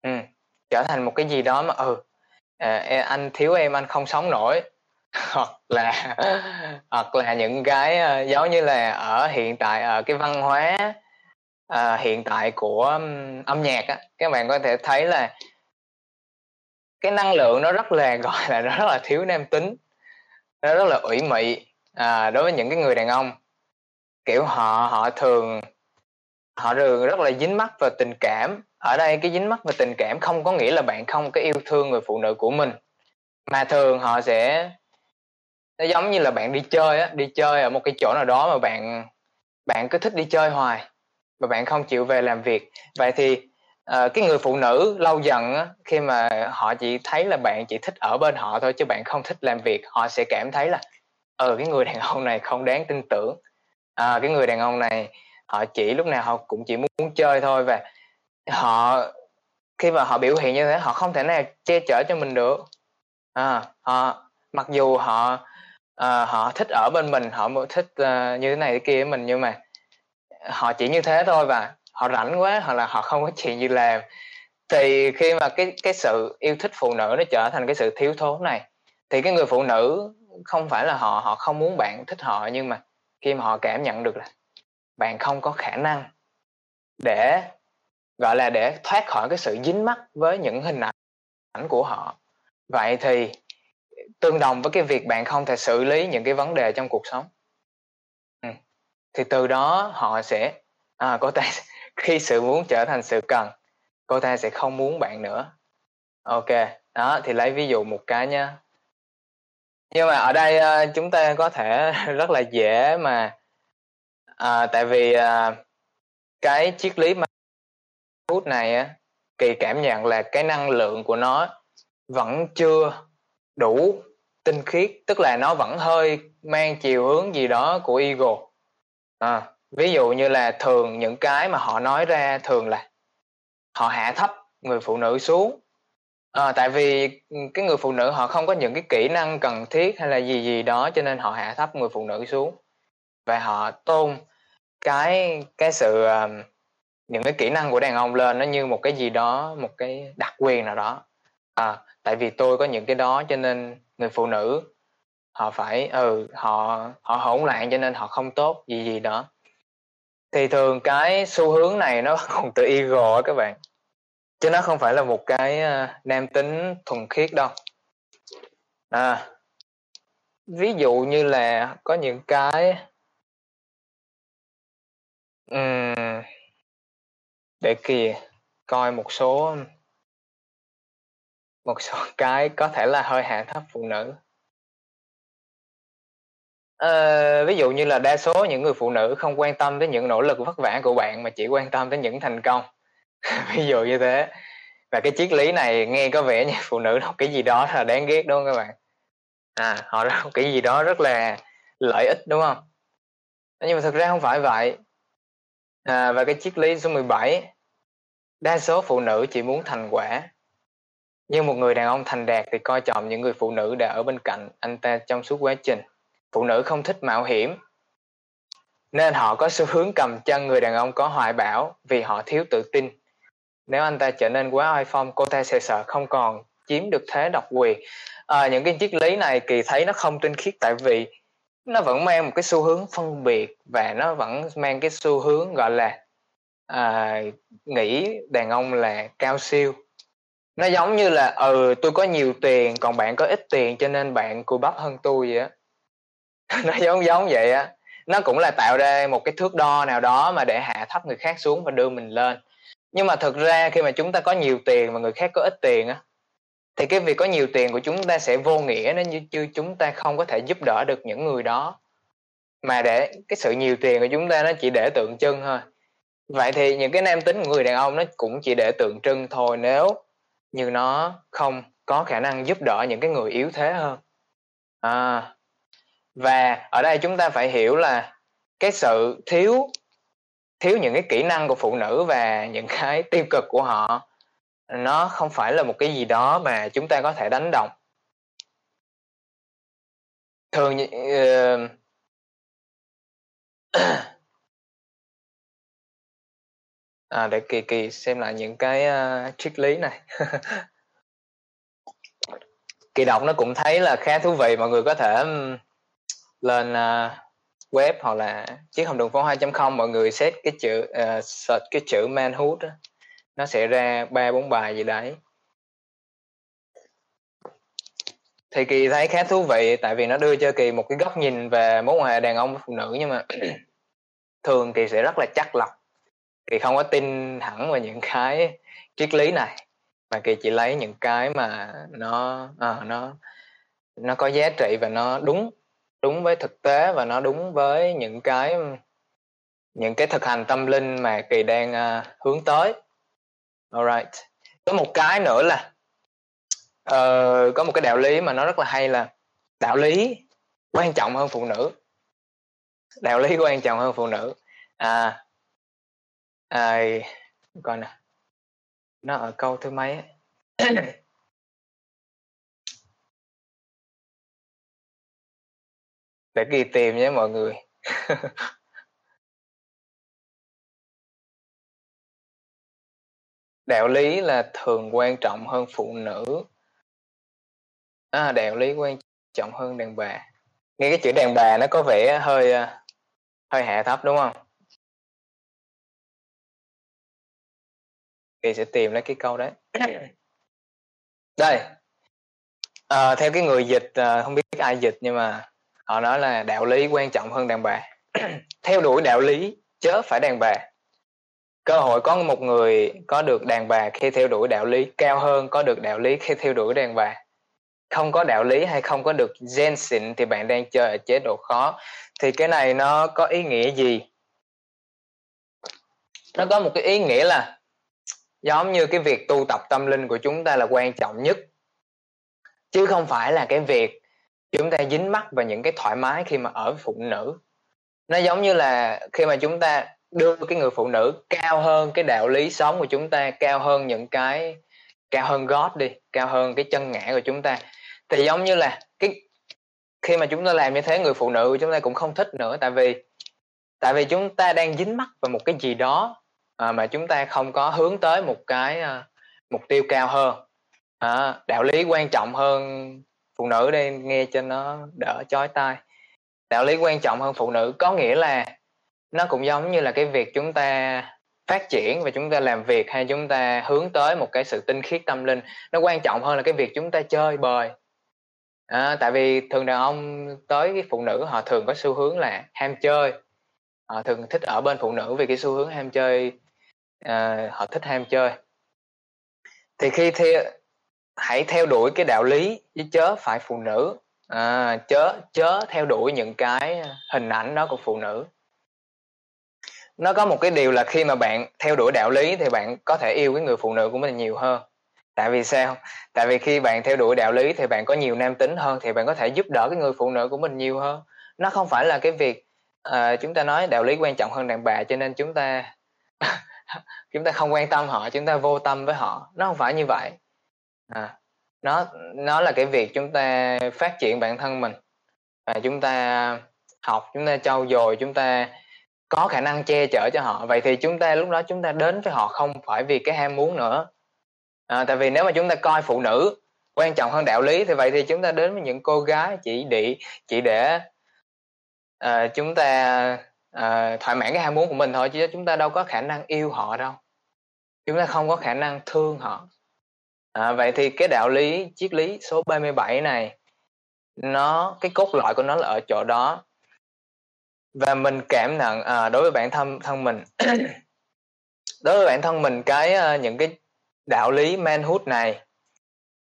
Ừ, trở thành một cái gì đó mà ừ à, anh thiếu em anh không sống nổi. *laughs* hoặc là hoặc là những cái uh, giống như là ở hiện tại ở cái văn hóa uh, hiện tại của um, âm nhạc á các bạn có thể thấy là cái năng lượng nó rất là *laughs* gọi là nó rất là thiếu nam tính nó rất là ủy mị à, đối với những cái người đàn ông. Kiểu họ họ thường họ thường rất là dính mắc vào tình cảm. Ở đây cái dính mắc vào tình cảm không có nghĩa là bạn không có yêu thương người phụ nữ của mình mà thường họ sẽ nó giống như là bạn đi chơi á đi chơi ở một cái chỗ nào đó mà bạn bạn cứ thích đi chơi hoài mà bạn không chịu về làm việc. Vậy thì uh, cái người phụ nữ lâu dần á, khi mà họ chỉ thấy là bạn chỉ thích ở bên họ thôi chứ bạn không thích làm việc họ sẽ cảm thấy là ờ cái người đàn ông này không đáng tin tưởng. À, cái người đàn ông này họ chỉ lúc nào họ cũng chỉ muốn chơi thôi và họ khi mà họ biểu hiện như thế họ không thể nào che chở cho mình được. À, họ mặc dù họ uh, họ thích ở bên mình họ thích uh, như thế này thế kia với mình nhưng mà họ chỉ như thế thôi và họ rảnh quá hoặc là họ không có chuyện gì làm. Thì khi mà cái cái sự yêu thích phụ nữ nó trở thành cái sự thiếu thốn này thì cái người phụ nữ không phải là họ họ không muốn bạn thích họ nhưng mà khi mà họ cảm nhận được là bạn không có khả năng để gọi là để thoát khỏi cái sự dính mắc với những hình ảnh của họ. Vậy thì tương đồng với cái việc bạn không thể xử lý những cái vấn đề trong cuộc sống. Ừ. thì từ đó họ sẽ à, cô ta *laughs* khi sự muốn trở thành sự cần cô ta sẽ không muốn bạn nữa. Ok đó thì lấy ví dụ một cái nha nhưng mà ở đây uh, chúng ta có thể *laughs* rất là dễ mà uh, tại vì uh, cái triết lý mà hút này á kỳ cảm nhận là cái năng lượng của nó vẫn chưa đủ tinh khiết tức là nó vẫn hơi mang chiều hướng gì đó của ego à, ví dụ như là thường những cái mà họ nói ra thường là họ hạ thấp người phụ nữ xuống. À, tại vì cái người phụ nữ họ không có những cái kỹ năng cần thiết hay là gì gì đó cho nên họ hạ thấp người phụ nữ xuống. Và họ tôn cái cái sự à, những cái kỹ năng của đàn ông lên nó như một cái gì đó một cái đặc quyền nào đó à, tại vì tôi có những cái đó cho nên người phụ nữ họ phải ừ họ họ hỗn loạn cho nên họ không tốt gì gì đó. Thì thường cái xu hướng này nó *laughs* còn từ ego á các bạn. Chứ nó không phải là một cái uh, nam tính thuần khiết đâu. À ví dụ như là có những cái um, để kìa coi một số một số *laughs* cái có thể là hơi hạ thấp phụ nữ. Ờ, ví dụ như là đa số những người phụ nữ không quan tâm tới những nỗ lực vất vả của bạn mà chỉ quan tâm tới những thành công. *laughs* Ví dụ như thế. Và cái triết lý này nghe có vẻ như phụ nữ học cái gì đó là đáng ghét đúng không các bạn? À họ *laughs* học cái gì đó rất là lợi ích đúng không? Ờ, nhưng mà thực ra không phải vậy. À, và cái triết lý số 17 đa số phụ nữ chỉ muốn thành quả nhưng một người đàn ông thành đạt thì coi trọng những người phụ nữ đã ở bên cạnh anh ta trong suốt quá trình. Phụ nữ không thích mạo hiểm nên họ có xu hướng cầm chân người đàn ông có hoài bão vì họ thiếu tự tin. Nếu anh ta trở nên quá oai phong cô ta sẽ sợ không còn chiếm được thế độc quyền. À, những cái triết lý này kỳ thấy nó không tinh khiết tại vì nó vẫn mang một cái xu hướng phân biệt và nó vẫn mang cái xu hướng gọi là à, nghĩ đàn ông là cao siêu nó giống như là ừ tôi có nhiều tiền, còn bạn có ít tiền, cho nên bạn cùi bắp hơn tôi vậy á. *laughs* Nó giống giống vậy á. Nó cũng là tạo ra một cái thước đo nào đó mà để hạ thấp người khác xuống và đưa mình lên. Nhưng mà thực ra khi mà chúng ta có nhiều tiền mà người khác có ít tiền á, thì cái việc có nhiều tiền của chúng ta sẽ vô nghĩa nếu như chứ chúng ta không có thể giúp đỡ được những người đó. Mà để cái sự nhiều tiền của chúng ta nó chỉ để tượng trưng thôi. Vậy thì những cái nam tính của người đàn ông nó cũng chỉ để tượng trưng thôi. Nếu như nó không có khả năng giúp đỡ những cái người yếu thế hơn. À, và ở đây chúng ta phải hiểu là cái sự thiếu thiếu những cái kỹ năng của phụ nữ và những cái tiêu cực của họ nó không phải là một cái gì đó mà chúng ta có thể đánh động thường uh, à, để kỳ kỳ xem lại những cái uh, triết lý này. *laughs* Kỳ đọc nó cũng thấy là khá thú vị mọi người có thể lên uh, web hoặc là chiếc hồng đường phố 2.0 mọi người xét cái chữ uh, search cái chữ manhood đó, nó sẽ ra ba bốn bài gì đấy. Thì kỳ thấy khá thú vị tại vì nó đưa cho kỳ một cái góc nhìn về mối quan hệ đàn ông với phụ nữ nhưng mà *clears throat* thường kỳ sẽ rất là chắc lọc kỳ không có tin hẳn vào những cái triết lý này. Mà kỳ chỉ lấy những cái mà nó à, nó nó có giá trị và nó đúng đúng với thực tế và nó đúng với những cái những cái thực hành tâm linh mà kỳ đang uh, hướng tới. Alright có một cái nữa là uh, có một cái đạo lý mà nó rất là hay là đạo lý quan trọng hơn phụ nữ. Đạo lý quan trọng hơn phụ nữ. À, à coi nè. Nó ở câu thứ mấy *coughs* để ghi tìm nhé mọi người. *laughs* Đạo lý là thường quan trọng hơn phụ nữ. À, đạo lý quan trọng hơn đàn bà. Nghe cái chữ đàn bà nó có vẻ hơi à, hơi hạ thấp đúng không? Thì sẽ tìm lấy cái câu đấy. *coughs* Đây. À, theo cái người dịch à, không biết ai dịch nhưng mà họ nói là đạo lý quan trọng hơn đàn bà. *coughs* Theo đuổi đạo lý chớ phải đàn bà. Cơ hội có một người có được đàn bà khi theo đuổi đạo lý cao hơn có được đạo lý khi theo đuổi đàn bà. Không có đạo lý hay không có được gen xịn thì bạn đang chơi ở chế độ khó. Thì cái này nó có ý nghĩa gì? Nó có một cái ý nghĩa là giống như cái việc tu tập tâm linh của chúng ta là quan trọng nhất. Chứ không phải là cái việc chúng ta dính mắc vào những cái thoải mái khi mà ở phụ nữ. Nó giống như là khi mà chúng ta đưa cái người phụ nữ cao hơn cái đạo lý sống của chúng ta, cao hơn những cái, cao hơn God đi, cao hơn cái chân ngã của chúng ta, thì giống như là cái, khi mà chúng ta làm như thế, người phụ nữ chúng ta cũng không thích nữa. Tại vì tại vì chúng ta đang dính mắc vào một cái gì đó à, mà chúng ta không có hướng tới một cái à, mục tiêu cao hơn. À, đạo lý quan trọng hơn phụ nữ đây nghe cho nó đỡ chói tai. Đạo lý quan trọng hơn phụ nữ có nghĩa là nó cũng giống như là cái việc chúng ta phát triển và chúng ta làm việc hay chúng ta hướng tới một cái sự tinh khiết tâm linh. Nó quan trọng hơn là cái việc chúng ta chơi bời. À, tại vì thường đàn ông tới cái phụ nữ họ thường có xu hướng là ham chơi. Họ thường thích ở bên phụ nữ vì cái xu hướng ham chơi à, họ thích ham chơi. Thì khi theo hãy theo đuổi cái đạo lý chứ chớ phải phụ nữ. À, chớ chớ theo đuổi những cái hình ảnh đó của phụ nữ. Nó có một cái điều là khi mà bạn theo đuổi đạo lý thì bạn có thể yêu cái người phụ nữ của mình nhiều hơn. Tại vì sao? Tại vì khi bạn theo đuổi đạo lý thì bạn có nhiều nam tính hơn thì bạn có thể giúp đỡ cái người phụ nữ của mình nhiều hơn. Nó không phải là cái việc uh, chúng ta nói đạo lý quan trọng hơn đàn bà cho nên chúng ta *laughs* chúng ta không quan tâm họ chúng ta vô tâm với họ. Nó không phải như vậy. À, nó nó là cái việc chúng ta phát triển bản thân mình. Và chúng ta học chúng ta trau dồi chúng ta có khả năng che chở cho họ. Vậy thì chúng ta lúc đó chúng ta đến với họ không phải vì cái ham muốn nữa. À, tại vì nếu mà chúng ta coi phụ nữ quan trọng hơn đạo lý thì vậy thì chúng ta đến với những cô gái chỉ để chỉ để à, chúng ta à, thỏa mãn cái ham muốn của mình thôi chứ chúng ta đâu có khả năng yêu họ đâu. Chúng ta không có khả năng thương họ. À, vậy thì cái đạo lý triết lý số 37 này nó cái cốt lõi của nó là ở chỗ đó. Và mình cảm nhận à, đối với bản thân thân mình. *coughs* Đối với bản thân mình cái à, những cái đạo lý manhood này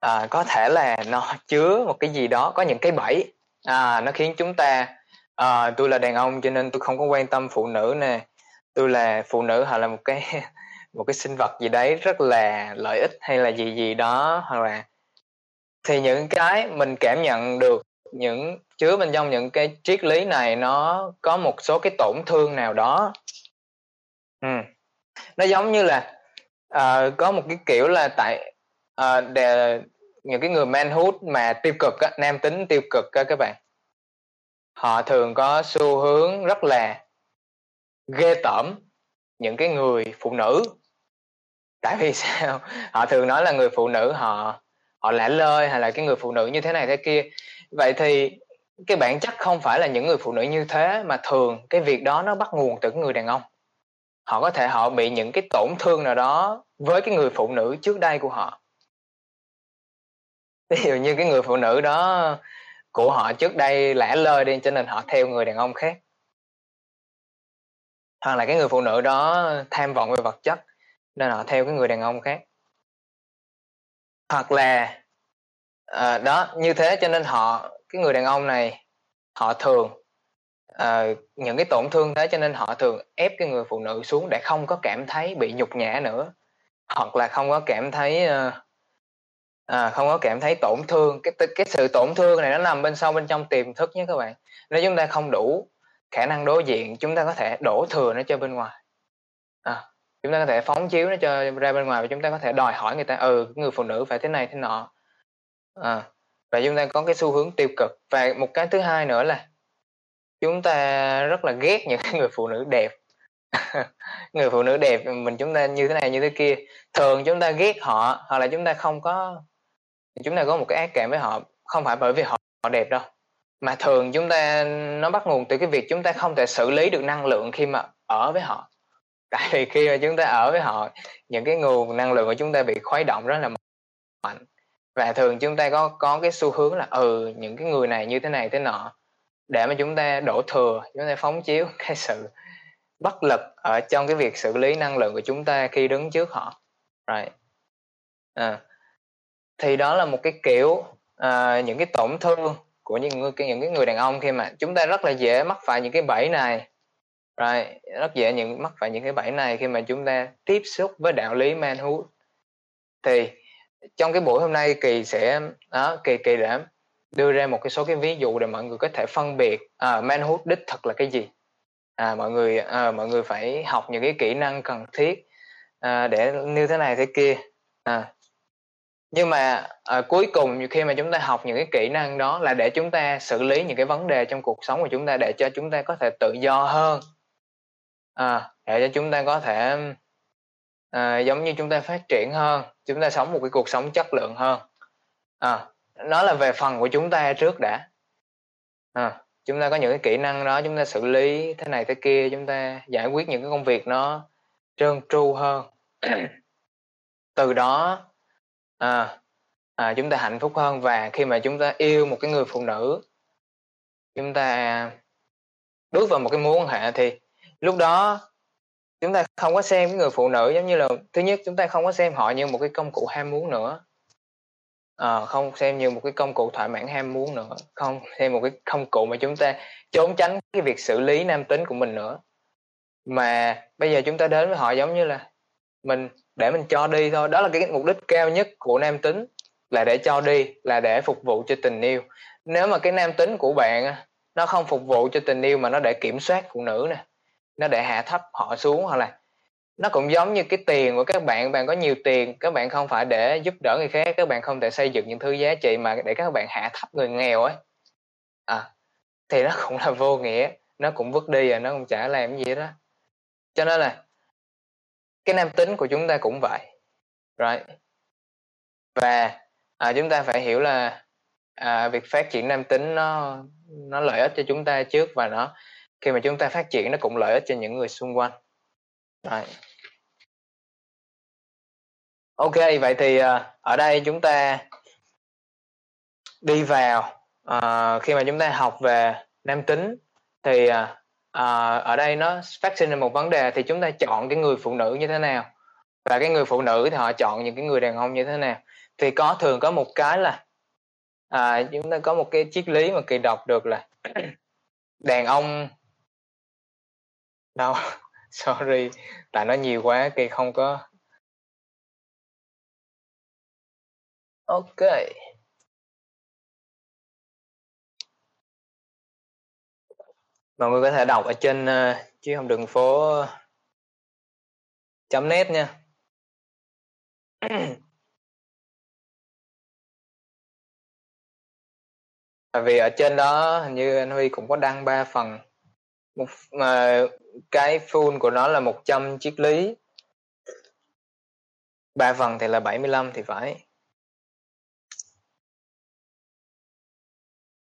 à, có thể là nó chứa một cái gì đó có những cái bẫy à, nó khiến chúng ta à, tôi là đàn ông cho nên tôi không có quan tâm phụ nữ nè tôi là phụ nữ họ là một cái *laughs* một cái sinh vật gì đấy rất là lợi ích hay là gì gì đó hoặc là thì những cái mình cảm nhận được những chứa bên trong những cái triết lý này nó có một số cái tổn thương nào đó ừ. nó giống như là uh, có một cái kiểu là tại ờ, uh, để, những cái người manhood mà tiêu cực á, nam tính tiêu cực á các bạn họ thường có xu hướng rất là ghê tởm, những cái người phụ nữ. Tại vì *laughs* sao? Họ thường nói là người phụ nữ họ họ lẻ lơi hay là cái người phụ nữ như thế này thế kia. Vậy thì cái bản chất không phải là những người phụ nữ như thế mà thường cái việc đó nó bắt nguồn từ người đàn ông. Họ có thể họ bị những cái tổn thương nào đó với cái người phụ nữ trước đây của họ. Ví dụ như cái người phụ nữ đó của họ trước đây lẻ lơi đi cho nên họ theo người đàn ông khác. Hoặc là cái người phụ nữ đó tham vọng về vật chất nên họ theo cái người đàn ông khác. Hoặc là à, đó như thế cho nên họ cái người đàn ông này họ thường à, những cái tổn thương thế cho nên họ thường ép cái người phụ nữ xuống để không có cảm thấy bị nhục nhã nữa hoặc là không có cảm thấy uh, à, không có cảm thấy tổn thương. Cái cái sự tổn thương này nó nằm bên sau bên trong tiềm thức nhé các bạn. Nếu chúng ta không đủ khả năng đối diện chúng ta có thể đổ thừa nó cho bên ngoài. À, chúng ta có thể phóng chiếu nó cho ra bên ngoài và chúng ta có thể đòi hỏi người ta ừ người phụ nữ phải thế này thế nọ. À, và chúng ta có cái xu hướng tiêu cực. Và một cái thứ hai nữa là chúng ta rất là ghét những người phụ nữ đẹp. *laughs* Người phụ nữ đẹp mình chúng ta như thế này như thế kia. Thường chúng ta ghét họ hoặc là chúng ta không có chúng ta có một cái ác cảm với họ không phải bởi vì họ, họ đẹp đâu mà thường chúng ta nó bắt nguồn từ cái việc chúng ta không thể xử lý được năng lượng khi mà ở với họ. Tại vì khi mà chúng ta ở với họ những cái nguồn năng lượng của chúng ta bị khuấy động rất là mạnh. Và thường chúng ta có có cái xu hướng là ừ những cái người này như thế này thế nọ để mà chúng ta đổ thừa chúng ta phóng chiếu *laughs* cái sự bất lực ở trong cái việc xử lý năng lượng của chúng ta khi đứng trước họ. Right. à, thì đó là một cái kiểu à, những cái tổn thương của những người những cái người đàn ông khi mà chúng ta rất là dễ mắc phải những cái bẫy này right. rất dễ những mắc phải những cái bẫy này khi mà chúng ta tiếp xúc với đạo lý manhood thì trong cái buổi hôm nay kỳ sẽ đó kỳ kỳ đã đưa ra một cái số cái ví dụ để mọi người có thể phân biệt à, manhood đích thực là cái gì à, mọi người à, mọi người phải học những cái kỹ năng cần thiết à, để như thế này thế kia à nhưng mà à, cuối cùng khi mà chúng ta học những cái kỹ năng đó là để chúng ta xử lý những cái vấn đề trong cuộc sống của chúng ta để cho chúng ta có thể tự do hơn à, để cho chúng ta có thể à, giống như chúng ta phát triển hơn chúng ta sống một cái cuộc sống chất lượng hơn à, nó là về phần của chúng ta trước đã à, chúng ta có những cái kỹ năng đó chúng ta xử lý thế này thế kia chúng ta giải quyết những cái công việc nó trơn tru hơn từ đó à, à, chúng ta hạnh phúc hơn và khi mà chúng ta yêu một cái người phụ nữ chúng ta bước vào một cái mối quan hệ thì lúc đó chúng ta không có xem cái người phụ nữ giống như là thứ nhất chúng ta không có xem họ như một cái công cụ ham muốn nữa. À, không xem như một cái công cụ thỏa mãn ham muốn nữa không xem một cái công cụ mà chúng ta trốn tránh cái việc xử lý nam tính của mình nữa. Mà bây giờ chúng ta đến với họ giống như là mình để mình cho đi thôi. Đó là cái mục đích cao nhất của nam tính, là để cho đi, là để phục vụ cho tình yêu. Nếu mà cái nam tính của bạn nó không phục vụ cho tình yêu mà nó để kiểm soát phụ nữ nè, nó để hạ thấp họ xuống, hoặc là nó cũng giống như cái tiền của các bạn bạn có nhiều tiền, các bạn không phải để giúp đỡ người khác, các bạn không thể xây dựng những thứ giá trị mà để các bạn hạ thấp người nghèo ấy. À thì nó cũng là vô nghĩa, nó cũng vứt đi rồi nó cũng chả làm gì đó cho nên là cái nam tính của chúng ta cũng vậy. Right. Và à, chúng ta phải hiểu là à, việc phát triển nam tính nó nó lợi ích cho chúng ta trước và nó khi mà chúng ta phát triển nó cũng lợi ích cho những người xung quanh. Right. Ok, vậy thì à, ở đây chúng ta đi vào à, khi mà chúng ta học về nam tính thì à, à, ở đây nó phát sinh ra một vấn đề thì chúng ta chọn cái người phụ nữ như thế nào. Và cái người phụ nữ thì họ chọn những cái người đàn ông như thế nào. Thì có thường có một cái là à, chúng ta có một cái triết lý mà kỳ đọc được là *clears throat* đàn ông đâu *laughs* sorry tại nó nhiều quá kỳ không có. Ok. Mọi người có thể đọc ở trên uh, chứ không đường phố chấm net nha. Tại vì ở trên đó hình như anh Huy cũng có đăng ba phần. Một mà cái full của nó là 100 triết lý. Ba phần thì là 75 thì phải.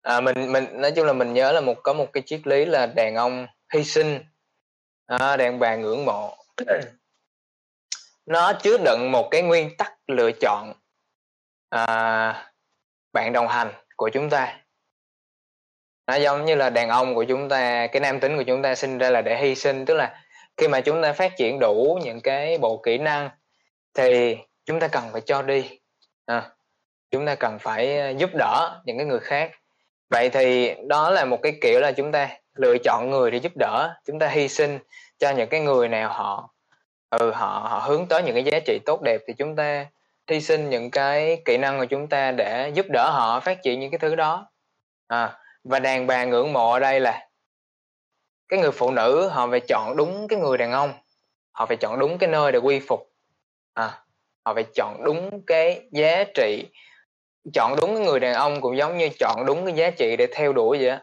À, mình mình nói chung là mình nhớ là một có một cái triết lý là đàn ông hy sinh. À, đàn bà ngưỡng mộ. Nó chứa đựng một cái nguyên tắc lựa chọn à, bạn đồng hành của chúng ta. Nó giống như là đàn ông của chúng ta cái nam tính của chúng ta sinh ra là để hy sinh tức là khi mà chúng ta phát triển đủ những cái bộ kỹ năng thì chúng ta cần phải cho đi. À, chúng ta cần phải à, giúp đỡ những cái người khác vậy thì đó là một cái kiểu là chúng ta lựa chọn người để giúp đỡ chúng ta hy sinh cho những cái người nào họ ừ họ họ hướng tới những cái giá trị tốt đẹp thì chúng ta hy sinh những cái kỹ năng của chúng ta để giúp đỡ họ phát triển những cái thứ đó. À, và đàn bà ngưỡng mộ ở đây là cái người phụ nữ họ phải chọn đúng cái người đàn ông họ phải chọn đúng cái nơi để quy phục. À, họ phải chọn đúng cái giá trị chọn đúng cái người đàn ông cũng giống như chọn đúng cái giá trị để theo đuổi vậy á.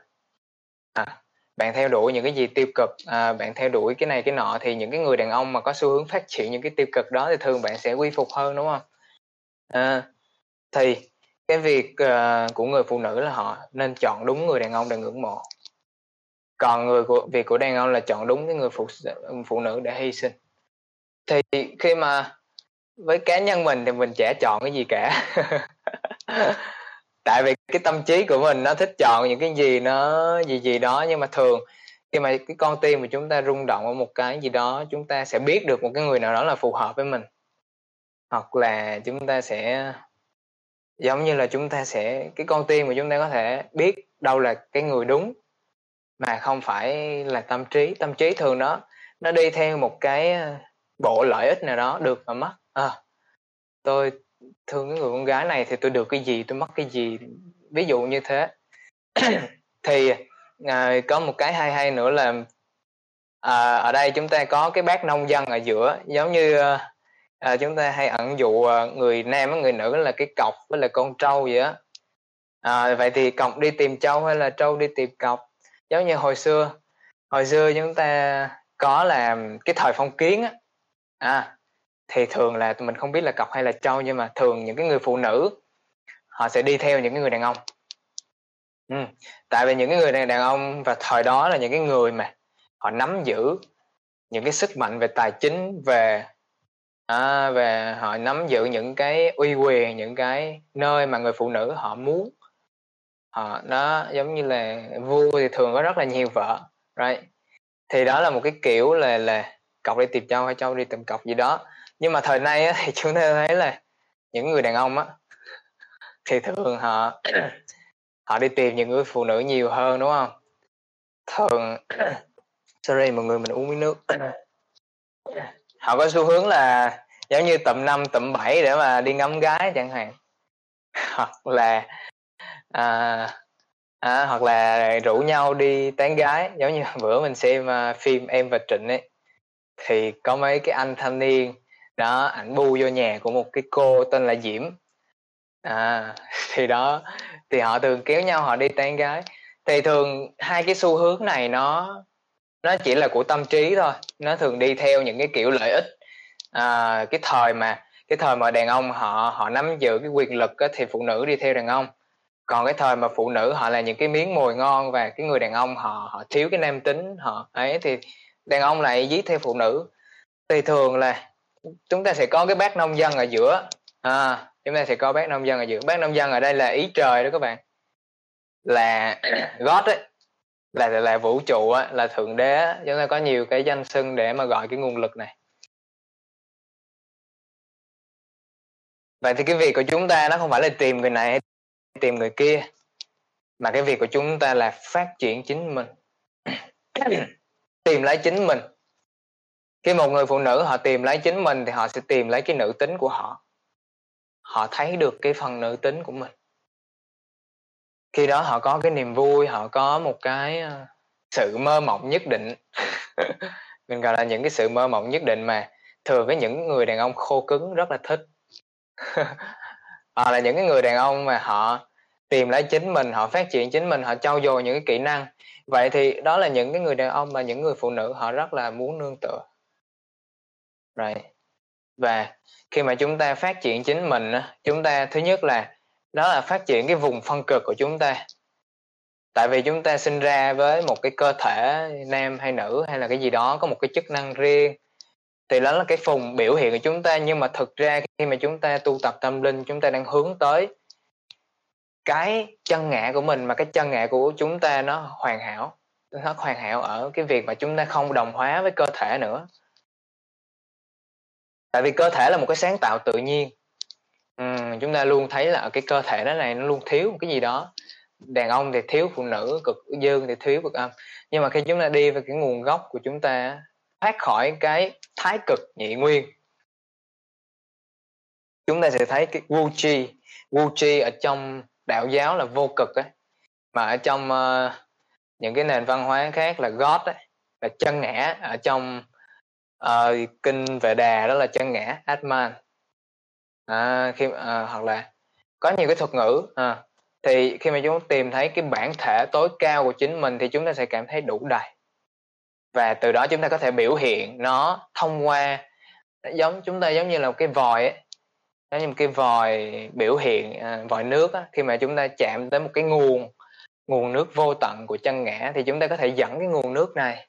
À, bạn theo đuổi những cái gì tiêu cực à, bạn theo đuổi cái này cái nọ thì những cái người đàn ông mà có xu hướng phát triển những cái tiêu cực đó thì thường bạn sẽ quy phục hơn đúng không? À, thì cái việc uh, của người phụ nữ là họ nên chọn đúng người đàn ông để ngưỡng mộ. Còn người của việc của đàn ông là chọn đúng cái người phụ phụ nữ để hy sinh. Thì khi mà với cá nhân mình thì mình chả chọn cái gì cả. *laughs* Tại vì cái tâm trí của mình nó thích chọn những cái gì nó, gì gì đó, nhưng mà thường khi mà cái con tim của chúng ta rung động ở một cái gì đó, chúng ta sẽ biết được một cái người nào đó là phù hợp với mình. Hoặc là chúng ta sẽ, giống như là chúng ta sẽ, cái con tim của chúng ta có thể biết đâu là cái người đúng, mà không phải là tâm trí. Tâm trí thường nó nó đi theo một cái ờ, bộ lợi ích nào đó được và mất à, tôi thương cái người con gái này thì tôi được cái gì tôi mất cái gì ví dụ như thế. *coughs* Thì à, có một cái hay hay nữa là à, ở đây chúng ta có cái bác nông dân ở giữa giống như à, chúng ta hay ẩn dụ người nam người nữ là cái cọc với là con trâu vậy á. À, vậy thì cọc đi tìm trâu hay là trâu đi tìm cọc? Giống như hồi xưa hồi xưa chúng ta có làm cái thời phong kiến á. À thì thường là mình không biết là cọc hay là trâu nhưng mà thường những cái người phụ nữ họ sẽ đi theo những cái người đàn ông. Ừ. tại vì những cái người đàn ông và thời đó là những cái người mà họ nắm giữ những cái sức mạnh về tài chính về à, về họ nắm giữ những cái uy quyền những cái nơi mà người phụ nữ họ muốn. Họ nó giống như là vua thì thường có rất là nhiều vợ right? Thì đó là một cái kiểu là là cọc đi tìm châu hay châu đi tìm cọc gì đó nhưng mà thời nay á, thì chúng ta thấy là những người đàn ông á thì thường họ *clears throat* họ đi tìm những người phụ nữ nhiều hơn đúng không? Thường *clears throat* sorry mọi người mình uống miếng nước. *clears throat* Họ có xu hướng là giống như tầm năm tầm bảy để mà đi ngắm gái chẳng hạn. *laughs* Hoặc là à, à, hoặc là rủ nhau đi tán gái. Giống như *laughs* bữa mình xem uh, phim em và trịnh ấy thì có mấy cái anh thanh niên đó ảnh bu vô nhà của một cái cô tên là diễm. À *laughs* thì đó thì họ thường kéo nhau họ đi tán gái. Thì thường hai cái xu hướng này nó nó chỉ là của tâm trí thôi. Nó thường đi theo những cái kiểu lợi ích. À, cái thời mà cái thời mà đàn ông họ họ nắm giữ cái quyền lực á, thì phụ nữ đi theo đàn ông. Còn cái thời mà phụ nữ họ là những cái miếng mồi ngon và cái người đàn ông họ họ thiếu cái nam tính họ ấy thì đàn ông lại dí theo phụ nữ. Thì thường là chúng ta sẽ có cái bác nông dân ở giữa. À, chúng ta sẽ có bác nông dân ở giữa. Bác nông dân ở đây là ý trời đó các bạn. Là *coughs* God ấy. Là là vũ trụ á, là thượng đế chúng ta có nhiều cái danh xưng để mà gọi cái nguồn lực này. Vậy thì cái việc của chúng ta nó không phải là tìm người này hay tìm người kia mà cái việc của chúng ta là phát triển chính mình. *coughs* Tìm lấy chính mình khi một người phụ nữ họ tìm lấy chính mình thì họ sẽ tìm lấy cái nữ tính của họ. Họ thấy được cái phần nữ tính của mình. Khi đó họ có cái niềm vui, họ có một cái ờ, sự mơ mộng nhất định. *laughs* Mình gọi là những cái sự mơ mộng nhất định mà thường với những người đàn ông khô cứng rất là thích. *laughs* Hoặc là những cái người đàn ông mà họ tìm lấy chính mình, họ phát triển chính mình, họ trau dồi những cái kỹ năng. Vậy thì đó là những cái người đàn ông và những người phụ nữ họ rất là muốn nương tựa right. và khi mà chúng ta phát triển chính mình chúng ta thứ nhất là đó là phát triển cái vùng phân cực của chúng ta. Tại vì chúng ta sinh ra với một cái cơ thể nam hay nữ hay là cái gì đó, có một cái chức năng riêng, thì đó là cái vùng biểu hiện của chúng ta. Nhưng mà thực ra khi mà chúng ta tu tập tâm linh, chúng ta đang hướng tới cái chân ngã của mình, mà cái chân ngã của chúng ta nó hoàn hảo, nó hoàn hảo ở cái việc mà chúng ta không đồng hóa với cơ thể nữa tại vì cơ thể là một cái sáng tạo tự nhiên. Uhm, chúng ta luôn thấy là cái cơ thể đó này nó luôn thiếu một cái gì đó. Đàn ông thì thiếu phụ nữ cực dương thì thiếu cực âm. Nhưng mà khi chúng ta đi về cái nguồn gốc của chúng ta thoát khỏi cái thái cực nhị nguyên chúng ta sẽ thấy cái wu chi. Wu chi ở trong đạo giáo là vô cực ấy mà ở trong uh, những cái nền văn hóa khác là god ấy là chân ngã ở trong uh, kinh về đà đó là chân ngã atman. À, khi uh, hoặc là có nhiều cái thuật ngữ à, thì khi mà chúng tìm thấy cái bản thể tối cao của chính mình thì chúng ta sẽ cảm thấy đủ đầy. Và từ đó chúng ta có thể biểu hiện nó thông qua giống chúng ta giống như là một cái vòi ấy giống như một cái vòi biểu hiện à, vòi nước á, khi mà chúng ta chạm tới một cái nguồn nguồn nước vô tận của chân ngã thì chúng ta có thể dẫn cái nguồn nước này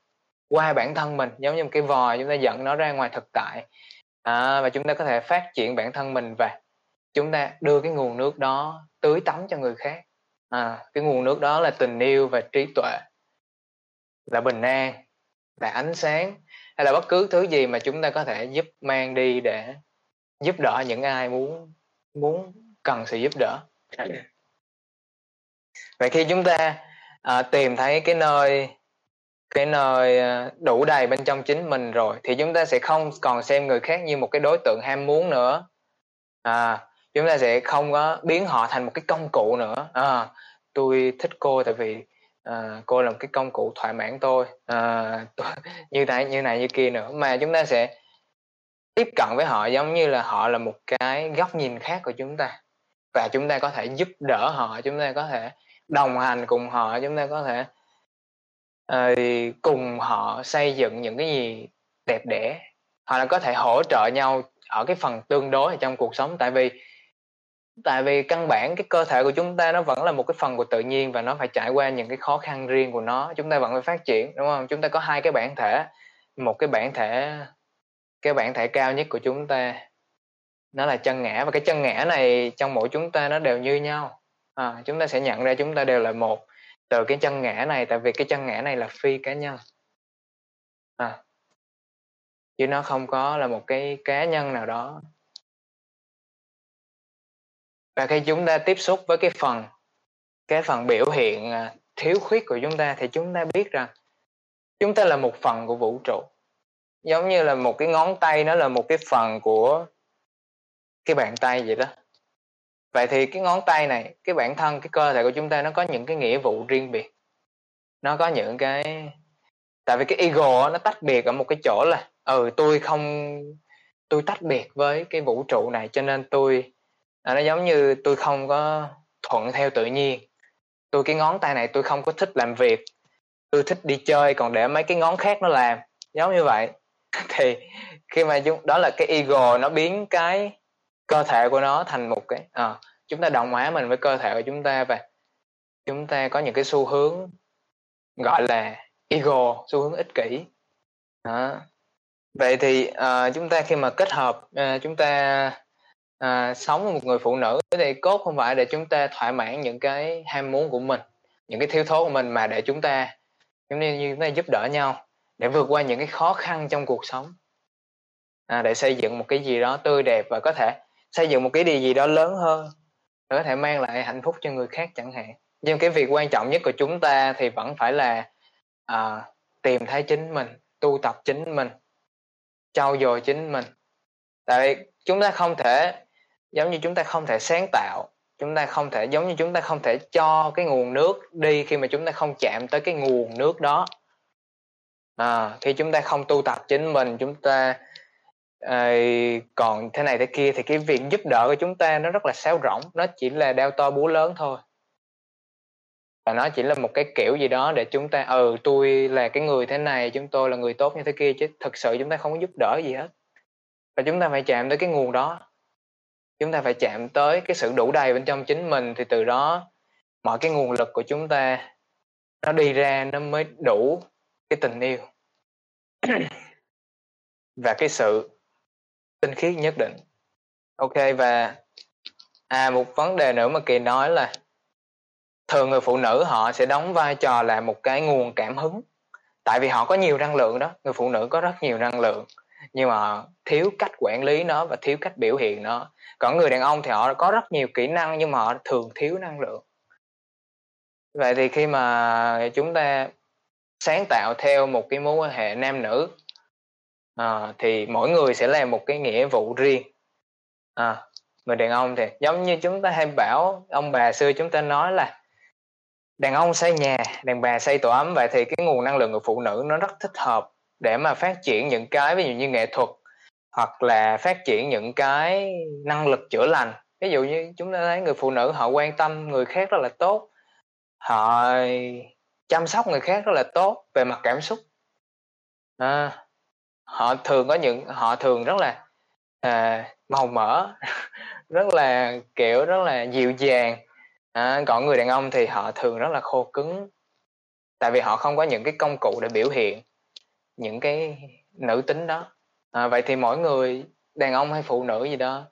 qua bản thân mình giống như một cái vòi chúng ta dẫn nó ra ngoài thực tại. À, và chúng ta có thể phát triển bản thân mình và chúng ta đưa cái nguồn nước đó tưới tắm cho người khác. À, cái nguồn nước đó là tình yêu và trí tuệ là bình an là ánh sáng hay là bất cứ thứ gì mà chúng ta có thể giúp mang đi để giúp đỡ những ai muốn muốn cần sự giúp đỡ. Vậy khi chúng ta à, tìm thấy cái nơi cái nơi à, đủ đầy bên trong chính mình rồi thì chúng ta sẽ không còn xem người khác như một cái đối tượng ham muốn nữa. À chúng ta sẽ không có biến họ thành một cái công cụ nữa. À, tôi thích cô tại vì à, cô là một cái công cụ thỏa mãn tôi. À, tôi, *laughs* như này như này như kia nữa. Mà chúng ta sẽ tiếp cận với họ giống như là họ là một cái góc nhìn khác của chúng ta. Và chúng ta có thể giúp đỡ họ chúng ta có thể đồng hành cùng họ chúng ta có thể uh, cùng họ xây dựng những cái gì đẹp đẽ. Hoặc là có thể hỗ trợ nhau ở cái phần tương đối trong cuộc sống. Tại vì tại vì căn bản cái cơ thể của chúng ta nó vẫn là một cái phần của tự nhiên và nó phải trải qua những cái khó khăn riêng của nó. Chúng ta vẫn phải phát triển đúng không? Chúng ta có hai cái bản thể. Một cái bản thể cái bản thể cao nhất của chúng ta nó là chân ngã. Và cái chân ngã này trong mỗi chúng ta nó đều như nhau. À, chúng ta sẽ nhận ra chúng ta đều là một từ cái chân ngã này tại vì cái chân ngã này là phi cá nhân. À, chứ nó không có là một cái cá nhân nào đó. Và khi chúng ta tiếp xúc với cái phần cái phần biểu hiện à, thiếu khuyết của chúng ta thì chúng ta biết rằng chúng ta là một phần của vũ trụ. Giống như là một cái ngón tay nó là một cái phần của cái bàn tay vậy đó vậy thì cái ngón tay này, cái bản thân, cái cơ thể của chúng ta nó có những cái nghĩa vụ riêng biệt. Nó có những cái, tại vì cái ego nó tách biệt ở một cái chỗ là ừ tôi không, tôi tách biệt với cái vũ trụ này, cho nên tôi à, nó giống như tôi không có thuận theo tự nhiên. Tôi, cái ngón tay này tôi không có thích làm việc. Tôi thích đi chơi, còn để mấy cái ngón khác nó làm. Giống như vậy. *laughs* Thì khi mà chúng, đó là cái ego nó biến cái cơ thể của nó thành một cái à, chúng ta đồng hóa mình với cơ thể của chúng ta và chúng ta có những cái xu hướng gọi là ego xu hướng ích kỷ đó. vậy thì à, chúng ta khi mà kết hợp à, chúng ta à, sống với một người phụ nữ thì cốt không phải để chúng ta thỏa mãn những cái ham muốn của mình những cái thiếu thốn của mình mà để chúng ta giống như chúng ta giúp đỡ nhau để vượt qua những cái khó khăn trong cuộc sống à, để xây dựng một cái gì đó tươi đẹp và có thể xây dựng một cái điều gì đó lớn hơn để có thể mang lại hạnh phúc cho người khác chẳng hạn. Nhưng cái việc quan trọng nhất của chúng ta thì vẫn phải là à, tìm thấy chính mình tu tập chính mình trau dồi chính mình. Tại vì chúng ta không thể giống như chúng ta không thể sáng tạo chúng ta không thể giống như chúng ta không thể cho cái nguồn nước đi khi mà chúng ta không chạm tới cái nguồn nước đó. À, khi chúng ta không tu tập chính mình chúng ta à, còn thế này thế kia thì cái việc giúp đỡ của chúng ta nó rất là sáo rỗng nó chỉ là đeo to búa lớn thôi. Và nó chỉ là một cái kiểu gì đó để chúng ta ừ tôi là cái người thế này chúng tôi là người tốt như thế kia chứ thực sự chúng ta không có giúp đỡ gì hết. Và chúng ta phải chạm tới cái nguồn đó. Chúng ta phải chạm tới cái sự đủ đầy bên trong chính mình thì từ đó mọi cái nguồn lực của chúng ta nó đi ra nó mới đủ cái tình yêu. *clears throat* Và cái sự tinh khiết nhất định. Ok, và à một vấn đề nữa mà kỳ nói là thường người phụ nữ họ sẽ đóng vai trò là một cái nguồn cảm hứng. Tại vì họ có nhiều năng lượng đó, người phụ nữ có rất nhiều năng lượng, nhưng mà thiếu cách quản lý nó và thiếu cách biểu hiện nó. Còn người đàn ông thì họ có rất nhiều kỹ năng nhưng mà họ thường thiếu năng lượng. Vậy thì khi mà chúng ta sáng tạo theo một cái mối quan hệ nam nữ à, thì mỗi người sẽ làm một cái nghĩa vụ riêng. Ờ, à, người đàn ông thì giống như chúng ta hay bảo ông bà xưa chúng ta nói là đàn ông xây nhà đàn bà xây tổ ấm. Vậy thì cái nguồn năng lượng của phụ nữ nó rất thích hợp để mà phát triển những cái ví dụ như nghệ thuật hoặc là phát triển những cái năng lực chữa lành. Ví dụ như chúng ta thấy người phụ nữ họ quan tâm người khác rất là tốt họ chăm sóc người khác rất là tốt về mặt cảm xúc. À, họ thường có những họ thường rất là à, màu mỡ *laughs* rất là kiểu rất là dịu dàng. À, còn người đàn ông thì họ thường rất là khô cứng tại vì họ không có những cái công cụ để biểu hiện những cái nữ tính đó. À, vậy thì mỗi người đàn ông hay phụ nữ gì đó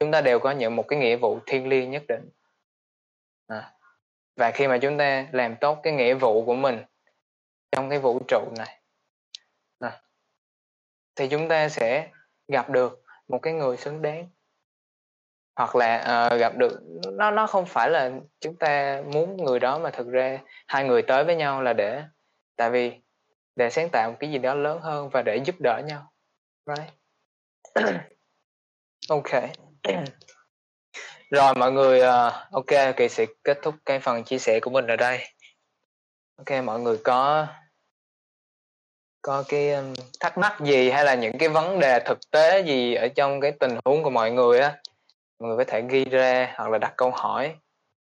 chúng ta đều có những một cái nghĩa vụ thiêng liêng nhất định. À, và khi mà chúng ta làm tốt cái nghĩa vụ của mình trong cái vũ trụ này thì chúng ta sẽ gặp được một cái người xứng đáng. Hoặc là uh, gặp được nó nó không phải là chúng ta muốn người đó mà thực ra hai người tới với nhau là để tại vì để sáng tạo một cái gì đó lớn hơn và để giúp đỡ nhau. Right? *coughs* Ok. Rồi mọi người uh, ok kỳ sẽ kết thúc cái phần chia sẻ của mình ở đây. Ok mọi người có có cái thắc mắc gì hay là những cái vấn đề thực tế gì ở trong cái tình huống của mọi người á? Mọi người có thể ghi ra hoặc là đặt câu hỏi.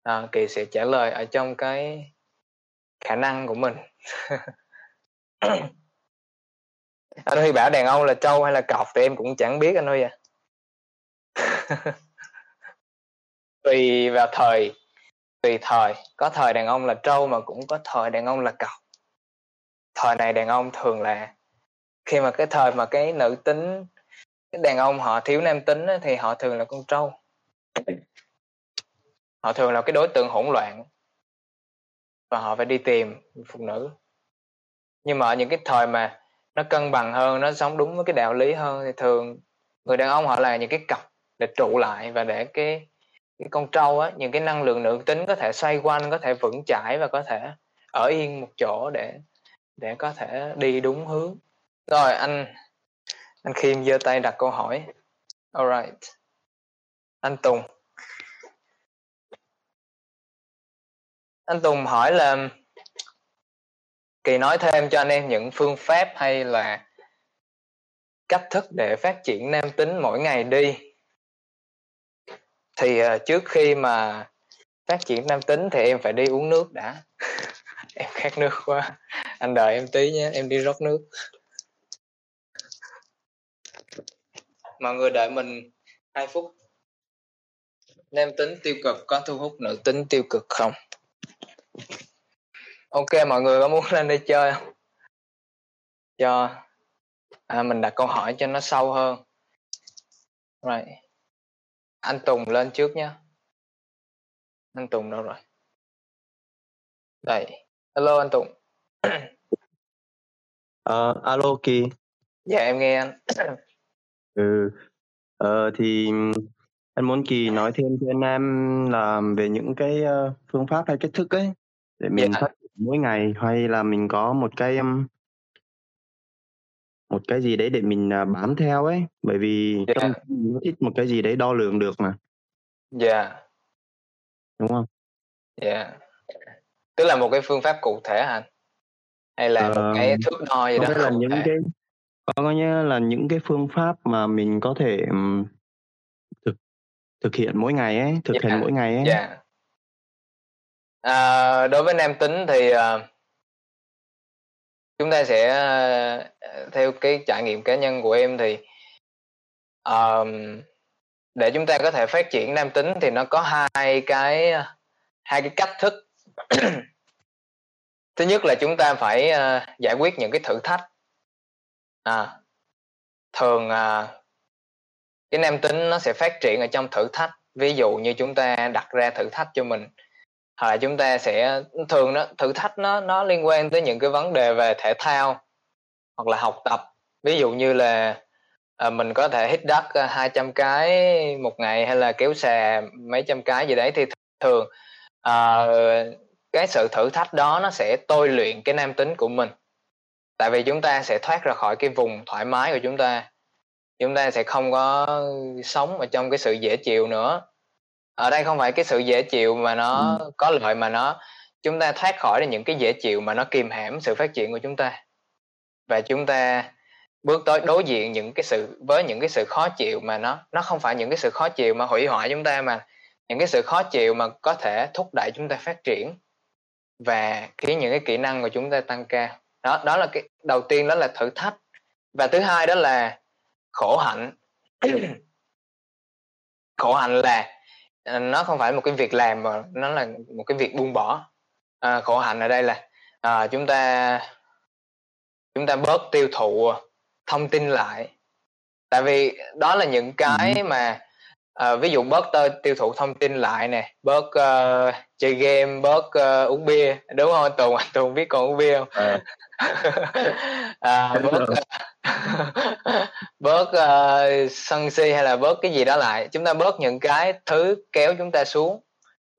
À, kỳ sẽ trả lời ở trong cái khả năng của mình. *coughs* Anh huy bảo đàn ông là trâu hay là cọp thì em cũng chẳng biết anh huy à *laughs* tùy vào thời tùy thời. Có thời đàn ông là trâu mà cũng có thời đàn ông là cọp thời này đàn ông thường là khi mà cái thời mà cái nữ tính, cái đàn ông họ thiếu nam tính thì họ thường là con trâu. Họ thường là cái đối tượng hỗn loạn và họ phải đi tìm phụ nữ. Nhưng mà ở những cái thời mà nó cân bằng hơn, nó sống đúng với cái đạo lý hơn thì thường người đàn ông họ là những cái cặp để trụ lại và để cái cái con trâu á, những cái năng lượng nữ tính có thể xoay quanh, có thể vững chãi và có thể ở yên một chỗ để để có thể đi đúng hướng. Rồi anh anh Khiêm giơ tay đặt câu hỏi. Alright anh Tùng. Anh Tùng hỏi là Kỳ nói thêm cho anh em những phương pháp hay là cách thức để phát triển nam tính mỗi ngày đi. Thì uh, trước khi mà phát triển nam tính thì em phải đi uống nước đã. *laughs* em khát nước quá. Anh đợi em tí nhé em đi rót nước. Mọi người đợi mình 2 phút. Nam tính tiêu cực có thu hút nữ tính tiêu cực không? Ok mọi người có muốn lên đây chơi không? Cho. À, mình đặt câu hỏi cho nó sâu hơn. Rồi anh Tùng lên trước nhé anh Tùng đâu rồi? Đây hello anh Tùng. Uh, *clears throat* alo Kỳ. Dạ em nghe anh. *clears throat* Ừ. Uh, thì anh muốn Kỳ nói thêm cho anh em là về những cái uh, phương pháp hay cách thức ấy để mình. Dạ. phát mỗi ngày hay là mình có một cái um, một cái gì đấy để mình uh, bám theo ấy. Bởi vì yeah. trong mình thích một cái gì đấy đo lường được mà. Dạ. Đúng không? Dạ tức là một cái phương pháp cụ thể hả hay là uh, một cái thước đo gì đó là những thể. cái có nghĩa là những cái phương pháp mà mình có thể um, thực thực hiện mỗi ngày ấy thực yeah. hiện mỗi ngày ấy yeah. à, đối với nam tính thì uh, chúng ta sẽ uh, theo cái trải nghiệm cá nhân của em thì um, để chúng ta có thể phát triển nam tính thì nó có hai cái hai cái cách thức *coughs* thứ nhất là chúng ta phải uh, giải quyết những cái thử thách. À, thường uh, cái nam tính nó sẽ phát triển ở trong thử thách. Ví dụ như chúng ta đặt ra thử thách cho mình hoặc là chúng ta sẽ thường nó thử thách nó nó liên quan tới những cái vấn đề về thể thao hoặc là học tập. Ví dụ như là à, mình có thể hít đất ờ, 200 cái một ngày hay là kéo xà mấy trăm cái gì đấy thì thường à, cái sự thử thách đó nó sẽ tôi luyện cái nam tính của mình. Tại vì chúng ta sẽ thoát ra khỏi cái vùng thoải mái của chúng ta. Chúng ta sẽ không có sống ở trong cái sự dễ chịu nữa. Ở đây không phải cái sự dễ chịu mà nó ừ. có lợi mà nó chúng ta thoát khỏi những cái dễ chịu mà nó kìm hãm sự phát triển của chúng ta. Và chúng ta bước tới đối diện những cái sự với những cái sự khó chịu mà nó nó không phải những cái sự khó chịu mà hủy hoại chúng ta mà những cái sự khó chịu mà có thể thúc đẩy chúng ta phát triển và khiến những cái kỹ năng của chúng ta tăng cao đó đó là cái đầu tiên đó là thử thách và thứ hai đó là khổ hạnh. *clears throat* Khổ hạnh là ờ, nó không phải một cái việc làm mà nó là một cái việc buông bỏ. À, khổ hạnh ở đây là à, chúng ta chúng ta bớt tiêu thụ thông tin lại. Tại vì đó là những cái mà à, ví dụ bớt tơ, tiêu thụ thông tin lại nè bớt uh, chơi game bớt uh, uống bia đúng không? Tùng tùng biết còn uống bia không? À. *laughs* à, bớt *laughs* bớt uh, sân si hay là bớt cái gì đó lại. Chúng ta bớt những cái thứ kéo chúng ta xuống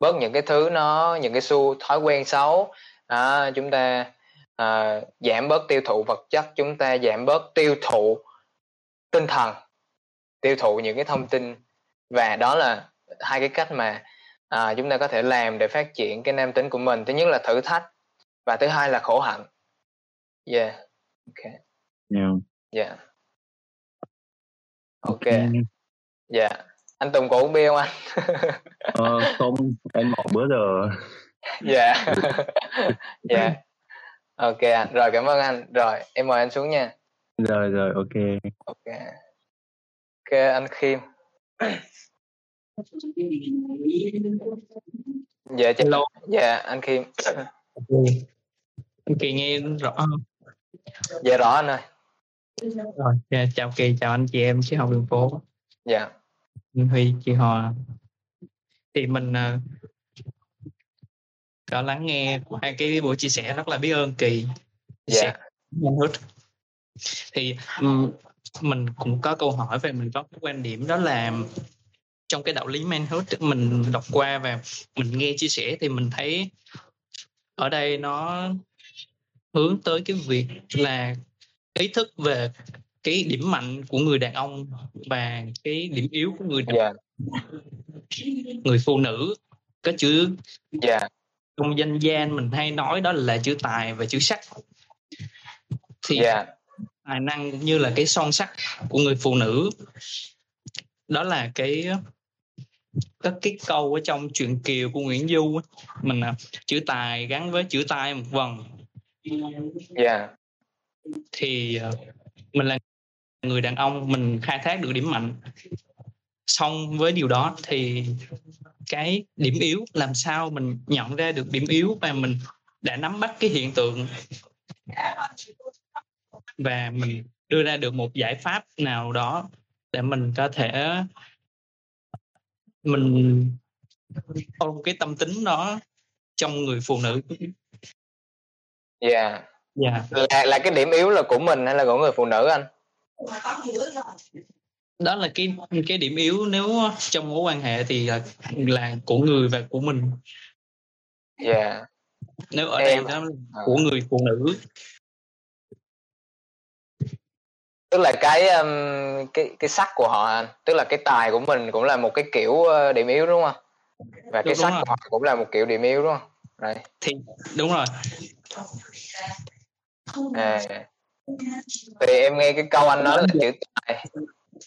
bớt những cái thứ nó những cái xu thói quen xấu. À, chúng ta à, giảm bớt tiêu thụ vật chất chúng ta giảm bớt tiêu thụ tinh thần tiêu thụ những cái thông tin và đó là hai cái cách mà à, chúng ta có thể làm để phát triển cái nam tính của mình. Thứ nhất là thử thách và thứ hai là khổ hạnh. Yeah. Ok. Yeah. Yeah. Ok. Yeah. Anh Tùng có uống bia không anh? *laughs* Ờ, không. Em bỏ bữa giờ. Dạ dạ *laughs* ok anh. Rồi cảm ơn anh. Rồi em mời anh xuống nha. Rồi rồi. Ok. Ok. Ok anh Khiêm dạ chào Hello. dạ anh Khiêm anh Kỳ nghe rõ không? Dạ rõ anh ơi. Rồi dạ, chào Kỳ chào anh chị em chị học đường phố. Dạ. Anh Huy chị Hòa. Thì mình uh, có lắng nghe hai cái buổi chia sẻ rất là biết ơn Kỳ. Dạ. yeah. thì um, mình cũng có câu hỏi về mình có cái quan điểm đó là trong cái đạo lý manhood mình đọc qua và mình nghe chia sẻ thì mình thấy ở đây nó hướng tới cái việc là ý thức về cái điểm mạnh của người đàn ông và cái điểm yếu của người đàn yeah. Dạ. người phụ nữ có chữ yeah. Dạ. trong danh gian mình hay nói đó là chữ tài và chữ sắc thì yeah. Dạ. tài năng cũng như là cái son sắc của người phụ nữ đó là cái có cái câu ở trong truyện kiều của Nguyễn Du mình à, chữ tài gắn với chữ tai một vần yeah. thì uh, mình là người đàn ông mình khai thác được điểm mạnh xong với điều đó thì cái điểm yếu làm sao mình nhận ra được điểm yếu và mình đã nắm bắt cái hiện tượng và mình đưa ra được một giải pháp nào đó để mình có thể mình ôm cái tâm tính đó trong người phụ nữ dạ yeah. dạ là, là cái điểm yếu là của mình hay là của người phụ nữ anh đó là cái cái điểm yếu nếu trong mối quan hệ thì là, là của người và của mình dạ yeah. nếu ở em, đây đó là à. của người phụ nữ tức là cái um, cái cái sắc của họ tức là cái tài của mình cũng là một cái kiểu uh, điểm yếu đúng không và cái đúng sắc rồi. của họ cũng là một kiểu điểm yếu đúng không Đấy. thì đúng rồi à. thì em nghe cái câu anh nói là chữ tài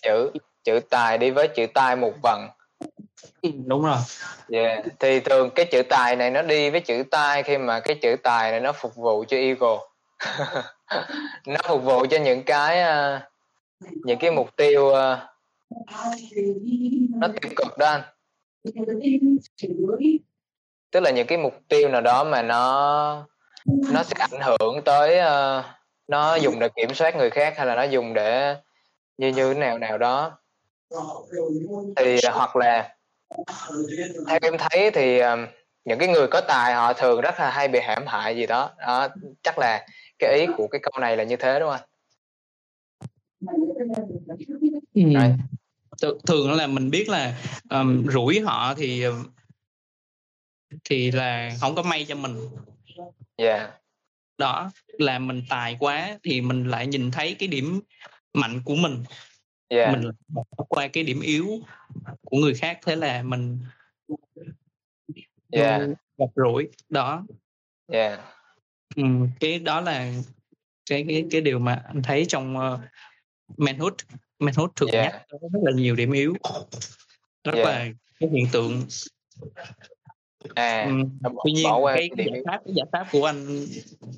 chữ chữ tài đi với chữ tai một vần đúng rồi yeah. thì thường cái chữ tài này nó đi với chữ tai khi mà cái chữ tài này nó phục vụ cho ego *laughs* nó phục vụ cho những cái ờ, những cái mục tiêu ờ, nó tiêu cực đó anh. Tức là những cái mục tiêu nào đó mà nó nó sẽ ảnh hưởng tới uh, nó dùng để kiểm soát người khác hay là nó dùng để như như thế nào nào đó. Thì hoặc là theo em thấy thì những cái người có tài họ thường rất là hay bị hãm hại gì đó. Đó chắc là cái ý của cái câu này là như thế đúng không ừ. Right. thường là mình biết là um, rủi họ thì thì là không có may cho mình yeah đó là mình tài quá thì mình lại nhìn thấy cái điểm mạnh của mình yeah. mình bỏ qua cái điểm yếu của người khác thế là mình yeah. gặp rủi đó yeah. Ừ, cái đó là cái cái cái điều mà anh thấy trong uh, manhood. Manhood thường yeah. nhắc rất là nhiều điểm yếu. Rất yeah. là cái hiện tượng. À ừ, tuy nhiên bỏ qua cái, cái giải pháp cái giải pháp của anh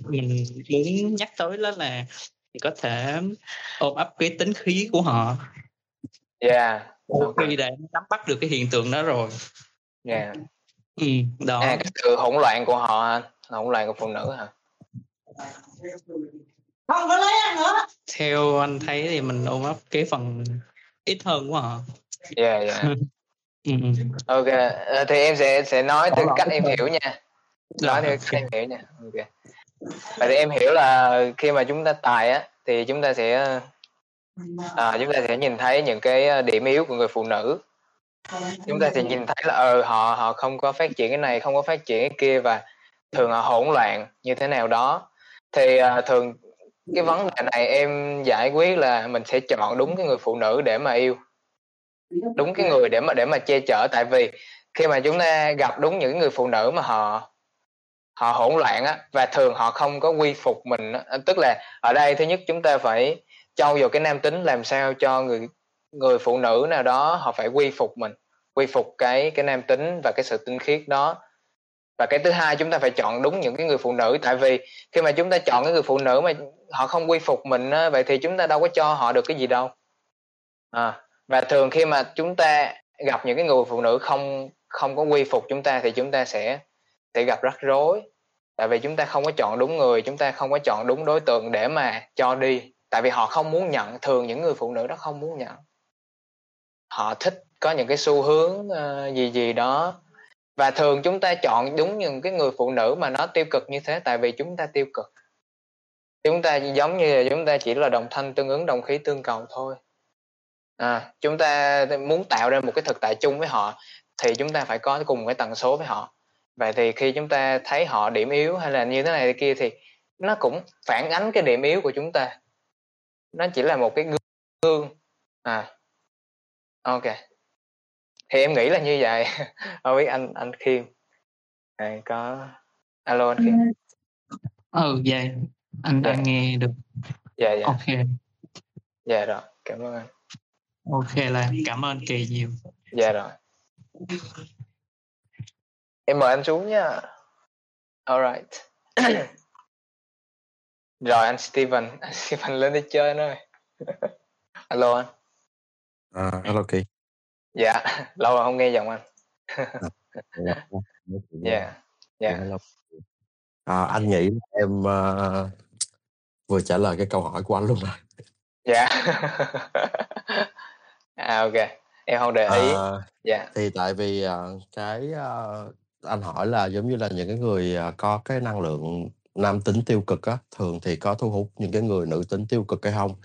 mình muốn nhắc tới đó là thì có thể ôm ấp cái tính khí của họ. Yeah okay. khi để nắm bắt được cái hiện tượng đó rồi. Yeah. Ừ, đó. À, cái sự hỗn loạn của họ hỗn loạn của phụ nữ hả không có lấy ăn nữa. Theo anh thấy thì mình ôm ấp cái phần ít hơn của họ yeah yeah ừ, ừ. ok à, thì em sẽ sẽ nói từ cách em hiểu nha. Nói theo cách em hiểu nha. Ok. Vậy thì em hiểu là khi mà chúng ta tài á thì chúng ta sẽ à, chúng ta sẽ nhìn thấy những cái điểm yếu của người phụ nữ. Chúng ta sẽ nhìn thấy là ờ họ họ không có phát triển cái này không có phát triển cái kia và thường họ hỗn loạn như thế nào đó thì uh, thường cái vấn đề này em giải quyết là mình sẽ chọn đúng cái người phụ nữ để mà yêu đúng cái người để mà để mà che chở tại vì khi mà chúng ta gặp đúng những người phụ nữ mà họ họ hỗn loạn á và thường họ không có quy phục mình á. tức là ở đây thứ nhất chúng ta phải trau dồi cái nam tính làm sao cho người người phụ nữ nào đó họ phải quy phục mình quy phục cái cái nam tính và cái sự tinh khiết đó và cái thứ hai chúng ta phải chọn đúng những cái người phụ nữ. Tại vì khi mà chúng ta chọn cái người phụ nữ mà họ không quy phục mình á, vậy thì chúng ta đâu có cho họ được cái gì đâu. À, và thường khi mà chúng ta gặp những cái người phụ nữ không không có quy phục chúng ta thì chúng ta sẽ sẽ gặp rắc rối. Tại vì chúng ta không có chọn đúng người chúng ta không có chọn đúng đối tượng để mà cho đi. Tại vì họ không muốn nhận thường những người phụ nữ đó không muốn nhận. Họ thích có những cái xu hướng uh, gì gì đó và thường chúng ta chọn đúng những cái người phụ nữ mà nó tiêu cực như thế tại vì chúng ta tiêu cực. Chúng ta giống như là chúng ta chỉ là đồng thanh tương ứng đồng khí tương cầu thôi. À, chúng ta muốn tạo ra một cái thực tại chung với họ thì chúng ta phải có cùng cái tần số với họ. Vậy thì khi chúng ta thấy họ điểm yếu hay là như thế này thế kia thì nó cũng phản ánh cái điểm yếu của chúng ta. Nó chỉ là một cái gương. À ok thì em nghĩ là như vậy. *laughs* Không biết anh anh khiêm à, có alo anh khiêm ừ dạ. Anh đang dạ. nghe được. Dạ dạ. Ok. Dạ rồi cảm ơn anh. Ok là cảm ơn kỳ nhiều. Dạ rồi. Em mời anh xuống nha. Alright *coughs* rồi anh Steven. Anh Steven lên đi chơi nữa *laughs* alo anh. À, hello kỳ dạ *laughs* lâu rồi không nghe giọng anh. Dạ dạ à, anh nghĩ em uh, vừa trả lời cái câu hỏi của anh luôn rồi. Dạ. *laughs* À ok. Em không để ý. À, dạ. thì tại vì uh, cái uh, anh hỏi là giống như là những cái người uh, có cái năng lượng nam tính tiêu cực á thường thì có thu hút những cái người nữ tính tiêu cực hay không?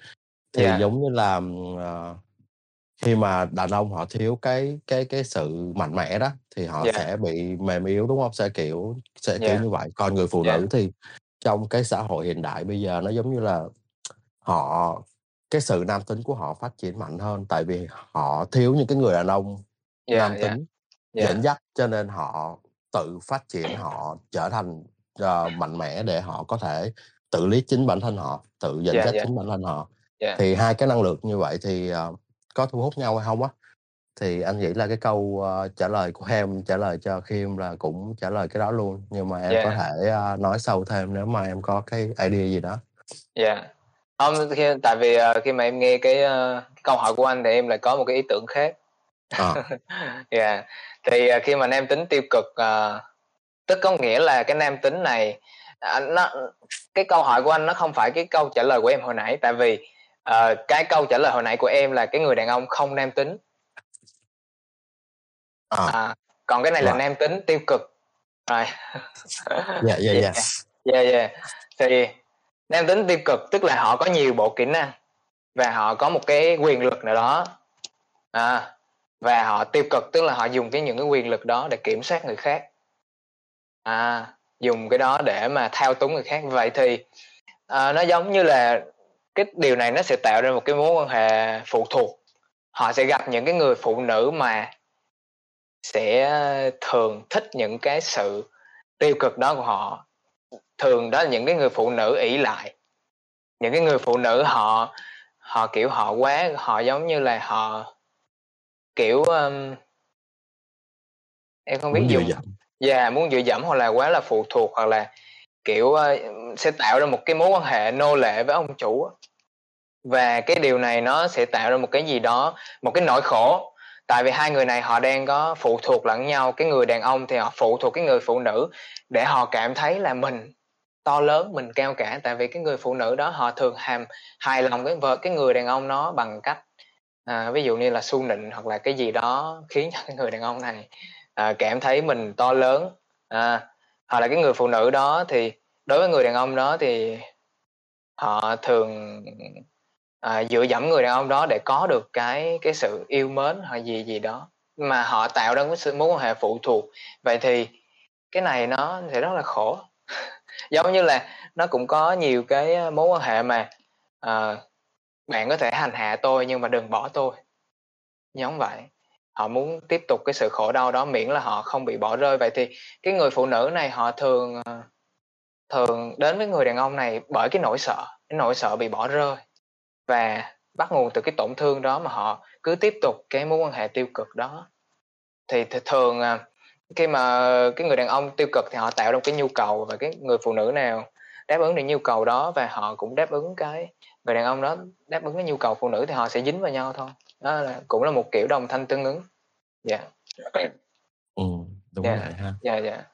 Thì yeah. giống như là uh, khi mà đàn ông họ thiếu cái cái cái sự mạnh mẽ đó thì họ yeah. sẽ bị mềm yếu đúng không sẽ kiểu sẽ yeah. kiểu như vậy còn người phụ yeah. nữ thì trong cái xã hội hiện đại bây giờ nó giống như là họ cái sự nam tính của họ phát triển mạnh hơn tại vì họ thiếu những cái người đàn ông yeah, nam tính yeah. Yeah. dẫn dắt cho nên họ tự phát triển họ trở thành uh, mạnh mẽ để họ có thể tự lý chính bản thân họ tự dẫn yeah, dắt yeah. chính bản thân họ yeah. thì hai cái năng lượng như vậy thì uh, có thu hút nhau hay không á thì anh nghĩ là cái câu uh, trả lời của em trả lời cho Khiêm là cũng trả lời cái đó luôn nhưng mà em yeah. có thể uh, nói sâu thêm nếu mà em có cái idea gì đó dạ yeah. không khi, tại vì uh, khi mà em nghe cái uh, câu hỏi của anh thì em lại có một cái ý tưởng khác à. *laughs* yeah. thì uh, khi mà nam tính tiêu cực uh, tức có nghĩa là cái nam tính này uh, nó cái câu hỏi của anh nó không phải cái câu trả lời của em hồi nãy tại vì uh, cái câu trả lời hồi nãy của em là cái người đàn ông không nam tính. À. À, còn cái này là nam tính tiêu cực. Rồi. Dạ dạ dạ dạ dạ thì nam tính tiêu cực tức là họ có nhiều bộ kỹ năng và họ có một cái quyền lực nào đó. À, và họ tiêu cực tức là họ dùng cái những cái quyền lực đó để kiểm soát người khác. À dùng cái đó để mà thao túng người khác. Vậy thì à, nó giống như là cái điều này nó sẽ tạo ra một cái mối quan hệ phụ thuộc. Họ sẽ gặp những cái người phụ nữ mà sẽ thường thích những cái sự tiêu cực đó của họ. Thường đó là những cái người phụ nữ ỷ lại. Những cái người phụ nữ họ họ kiểu họ quá họ giống như là họ kiểu um, em không biết muốn dùng dạ yeah, muốn dựa dẫm hoặc là quá là phụ thuộc hoặc là kiểu uh, sẽ tạo ra một cái mối quan hệ nô lệ với ông chủ và cái điều này nó sẽ tạo ra một cái gì đó một cái nỗi khổ. Tại vì hai người này họ đang có phụ thuộc lẫn nhau cái người đàn ông thì họ phụ thuộc cái người phụ nữ để họ cảm thấy là mình to lớn mình cao cả. Tại vì cái người phụ nữ đó họ thường hàm hài lòng cái vợ cái người đàn ông nó bằng cách à, ví dụ như là su nịnh hoặc là cái gì đó khiến cho cái người đàn ông này à, cảm thấy mình to lớn à, hoặc là cái người phụ nữ đó thì đối với người đàn ông đó thì họ thường à, dựa dẫm người đàn ông đó để có được cái cái sự yêu mến hoặc gì gì đó mà họ tạo ra cái sự mối quan hệ phụ thuộc. Vậy thì cái này nó sẽ rất là khổ. *laughs* Giống như là nó cũng có nhiều cái à, mối quan hệ mà à, bạn có thể hành hạ tôi nhưng mà đừng bỏ tôi. Giống vậy họ muốn tiếp tục cái sự khổ đau đó miễn là họ không bị bỏ rơi. Vậy thì cái người phụ nữ này, họ thường ờ, thường đến với người đàn ông này bởi cái nỗi sợ, cái nỗi sợ bị bỏ rơi và bắt nguồn từ cái tổn thương đó mà họ cứ tiếp tục cái mối quan hệ tiêu cực đó. Thì thường ờ, khi mà cái người đàn ông tiêu cực thì họ tạo ra một cái nhu cầu và cái người phụ nữ nào đáp ứng được nhu cầu đó và họ cũng đáp ứng cái người đàn ông đó đáp ứng cái nhu cầu phụ nữ thì họ sẽ dính vào nhau thôi đó là cũng là một kiểu đồng thanh tương ứng. Dạ. Yeah. ừ đúng yeah. vậy ha. Dạ dạ.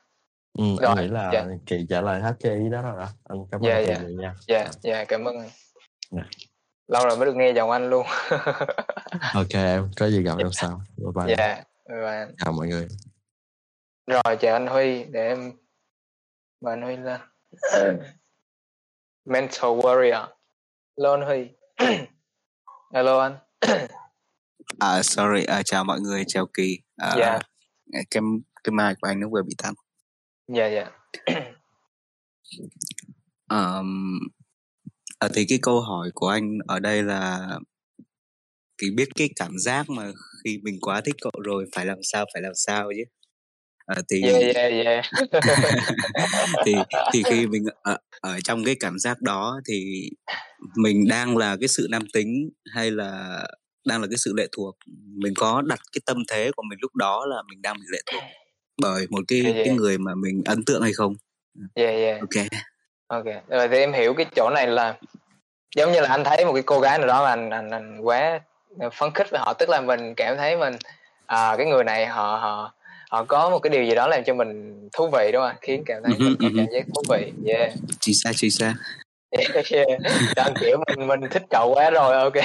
Ừ, rồi, anh nghĩ là yeah. chị trả lời hết cái ý đó rồi đó. Anh cảm ơn yeah, chị yeah. nha. Dạ dạ cảm ơn. Anh yeah. lâu rồi mới được nghe giọng anh luôn. *laughs* Ok em có gì gặp em sau. Bye bye. Dạ bye bye chào mọi người. Rồi chào anh Huy để em mời anh Huy lên. *coughs* Mental warrior. *coughs* Hello anh Huy. Hello anh à sorry. À, chào mọi người. Chào kỳ. À, dạ. cái cái mic của anh nó vừa bị tắt dạ dạ. *clears throat* Um, à, thì cái câu hỏi của anh ở đây là kỳ biết cái cảm giác mà khi mình quá thích cậu rồi phải làm sao phải làm sao chứ? À, thì yeah, yeah, yeah. thì thì khi mình ở, ở trong cái cảm giác đó thì mình đang là cái sự nam tính hay là đang là cái sự lệ thuộc. Mình có đặt cái tâm thế của mình lúc đó là mình đang bị lệ thuộc bởi một cái yeah, yeah. cái người mà mình ấn tượng hay không. Yeah, yeah. ok. Ok. Rồi thì em hiểu cái chỗ này là giống như là anh thấy một cái cô gái nào đó mà anh anh, anh quá phấn khích với họ tức là mình cảm thấy mình à, cái người này họ họ họ có một cái điều gì đó làm cho mình thú vị đúng không khiến cảm thấy mình có cảm giác thú vị. Yeah. Chính xác chính xác. Đang kiểu mình mình thích cậu quá rồi ok.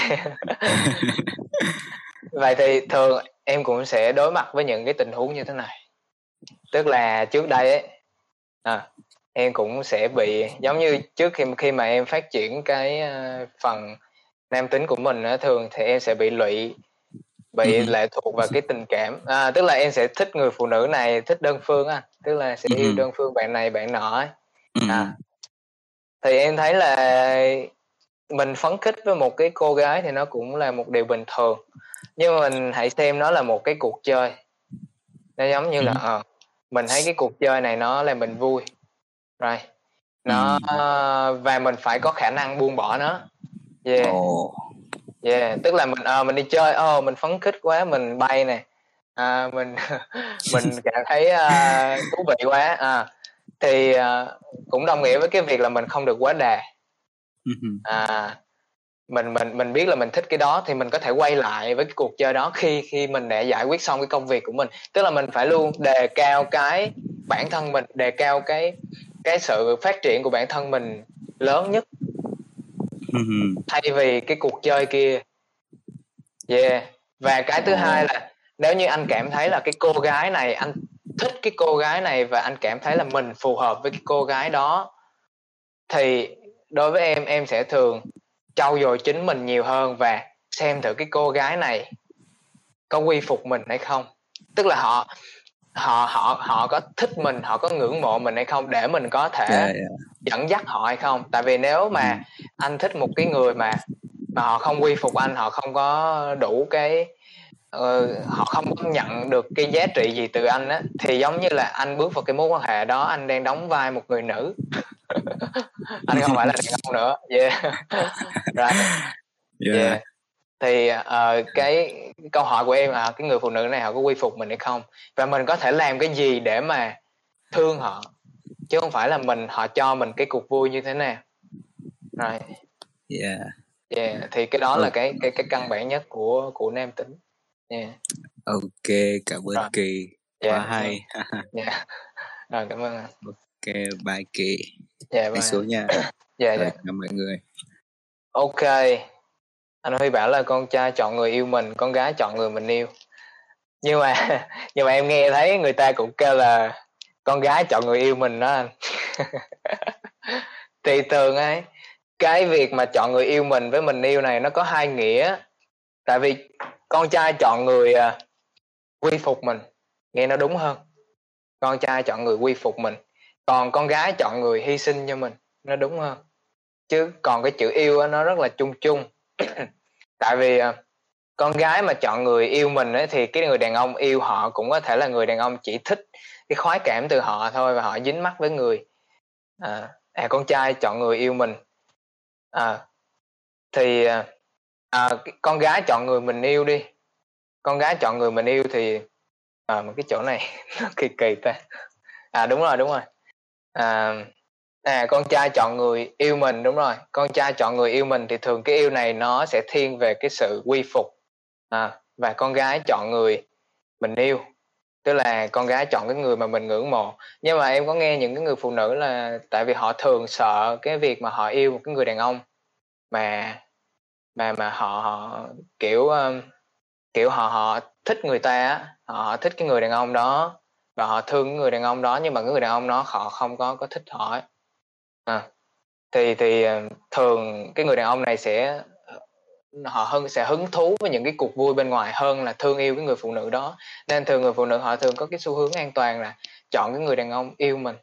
Vậy thì thường em cũng sẽ đối mặt với những cái tình huống như thế này. Tức là trước đây ấy à, em cũng sẽ bị giống như trước khi khi mà em phát triển cái uh, phần nam tính của mình á, thường thì em sẽ bị lụy bị ừ. lệ thuộc vào cái tình cảm. À, tức là em sẽ thích người phụ nữ này thích đơn phương á. Tức là sẽ yêu đơn phương bạn này bạn nọ ấy. à thì em thấy là mình phấn khích với một cái cô gái thì nó cũng là một điều bình thường. Nhưng mà mình hãy xem nó là một cái cuộc chơi. Nó giống như là ờ mình thấy cái cuộc chơi này nó làm mình vui. Rồi nó ừ. và mình phải có khả năng buông bỏ nó. Yeah. Oh yeah tức là mình à, mình đi chơi oh, mình phấn khích quá mình bay nè. À, mình *laughs* mình cảm thấy uh, thú vị quá. À, thì uh, cũng đồng nghĩa với cái việc là mình không được quá đà. *laughs* À, mình mình mình biết là mình thích cái đó thì mình có thể quay lại với cái cuộc chơi đó khi khi mình đã giải quyết xong cái công việc của mình. Tức là mình phải luôn đề cao cái bản thân mình đề cao cái cái sự phát triển của bản thân mình lớn nhất. *laughs* Thay vì cái cuộc chơi kia. Yeah. Và cái thứ hai là nếu như anh cảm thấy là cái cô gái này anh thích cái cô gái này và anh cảm thấy là mình phù hợp với cái cô gái đó thì đối với em em sẽ thường trau dồi chính mình nhiều hơn và xem thử cái cô gái này có quy phục mình hay không tức là họ họ họ họ có thích mình họ có ngưỡng mộ mình hay không để mình có thể yeah, yeah. dẫn dắt họ hay không tại vì nếu mà ừ. anh thích một cái người mà mà họ không quy phục anh họ không có đủ cái uh, họ không có nhận được cái giá trị gì từ anh á. Thì giống như là anh bước vào cái mối quan hệ đó anh đang đóng vai một người nữ. *laughs* Anh không phải là đàn ông nữa. Yeah. *laughs* Right. Yeah, yeah. thì uh, cái câu hỏi của em là cái người phụ nữ này họ có quy phục mình hay không? Và mình có thể làm cái gì để mà thương họ? Chứ không phải là mình họ cho mình cái cuộc vui như thế nào. Right. Yeah. Yeah thì cái đó là cái cái cái căn bản nhất của của nam tính yeah ok cảm ơn rồi. kỳ. Yeah. quá hay. Yeah *laughs* rồi cảm ơn ok bye kỳ. Yeah, bye. xuống nha. *coughs* Dạ dạ. Cảm mọi người. Ok. Anh huy bảo là con trai chọn người yêu mình con gái chọn người mình yêu. Nhưng mà *laughs* nhưng mà em nghe thấy người ta cũng kêu là con gái chọn người yêu mình đó anh. *laughs* Thì thường ấy cái việc mà chọn người yêu mình với mình yêu này nó có hai nghĩa. Tại vì con trai chọn người à, quy phục mình. Nghe nó đúng hơn. Con trai chọn người quy phục mình. Còn con gái chọn người hy sinh cho mình. Nó đúng hơn. Chứ còn cái chữ yêu đó, nó rất là chung chung. *clears throat* Tại vì à, con gái mà chọn người yêu mình ấy, thì cái người đàn ông yêu họ cũng có thể là người đàn ông chỉ thích cái khoái cảm từ họ thôi và họ dính mắt với người. À, à con trai chọn người yêu mình. À, thì à, à con gái chọn người mình yêu đi. Con gái chọn người mình yêu thì à, một cái chỗ này *laughs* nó kỳ kỳ ta. À đúng rồi đúng rồi. À, à con trai chọn người yêu mình đúng rồi. Con trai chọn người yêu mình thì thường cái yêu này nó sẽ thiên về cái sự quy phục. À, và con gái chọn người mình yêu. Tức là con gái chọn cái người mà mình ngưỡng mộ. Nhưng mà em có nghe những cái người phụ nữ là tại vì họ thường sợ cái việc mà họ yêu một cái người đàn ông mà mà mà họ họ kiểu um, kiểu họ họ thích người ta họ, họ thích cái người đàn ông đó và họ thương cái người đàn ông đó nhưng mà cái người đàn ông đó họ không có có thích họ à, thì thì ờ, thường cái người đàn ông này sẽ ờ, họ hơn sẽ hứng thú với những cái cuộc vui bên ngoài hơn là thương yêu cái người phụ nữ đó. Nên thường người phụ nữ họ thường có cái xu hướng an toàn là chọn cái người đàn ông yêu mình.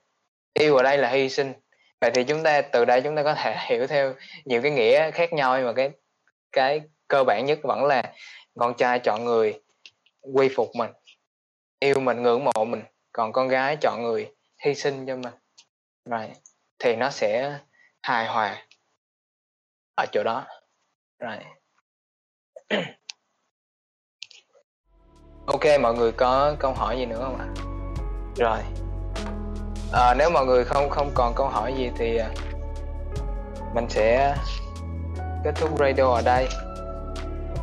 Yêu ở đây là hy sinh. Vậy thì chúng ta từ đây chúng ta có thể *laughs* hiểu theo nhiều cái nghĩa khác nhau nhưng mà cái cái cơ bản nhất vẫn là con trai chọn người quy phục mình yêu mình ngưỡng mộ mình còn con gái chọn người hy sinh cho mình. Rồi thì nó sẽ hài hòa ở chỗ đó. Rồi. *clears throat* Ok mọi người có câu hỏi gì nữa không ạ? Rồi. À, nếu mọi người không không còn câu hỏi gì thì à, mình sẽ kết thúc radio ở đây.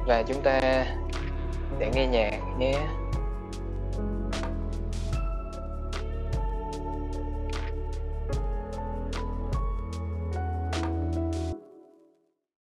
Và chúng ta để nghe nhạc nhé.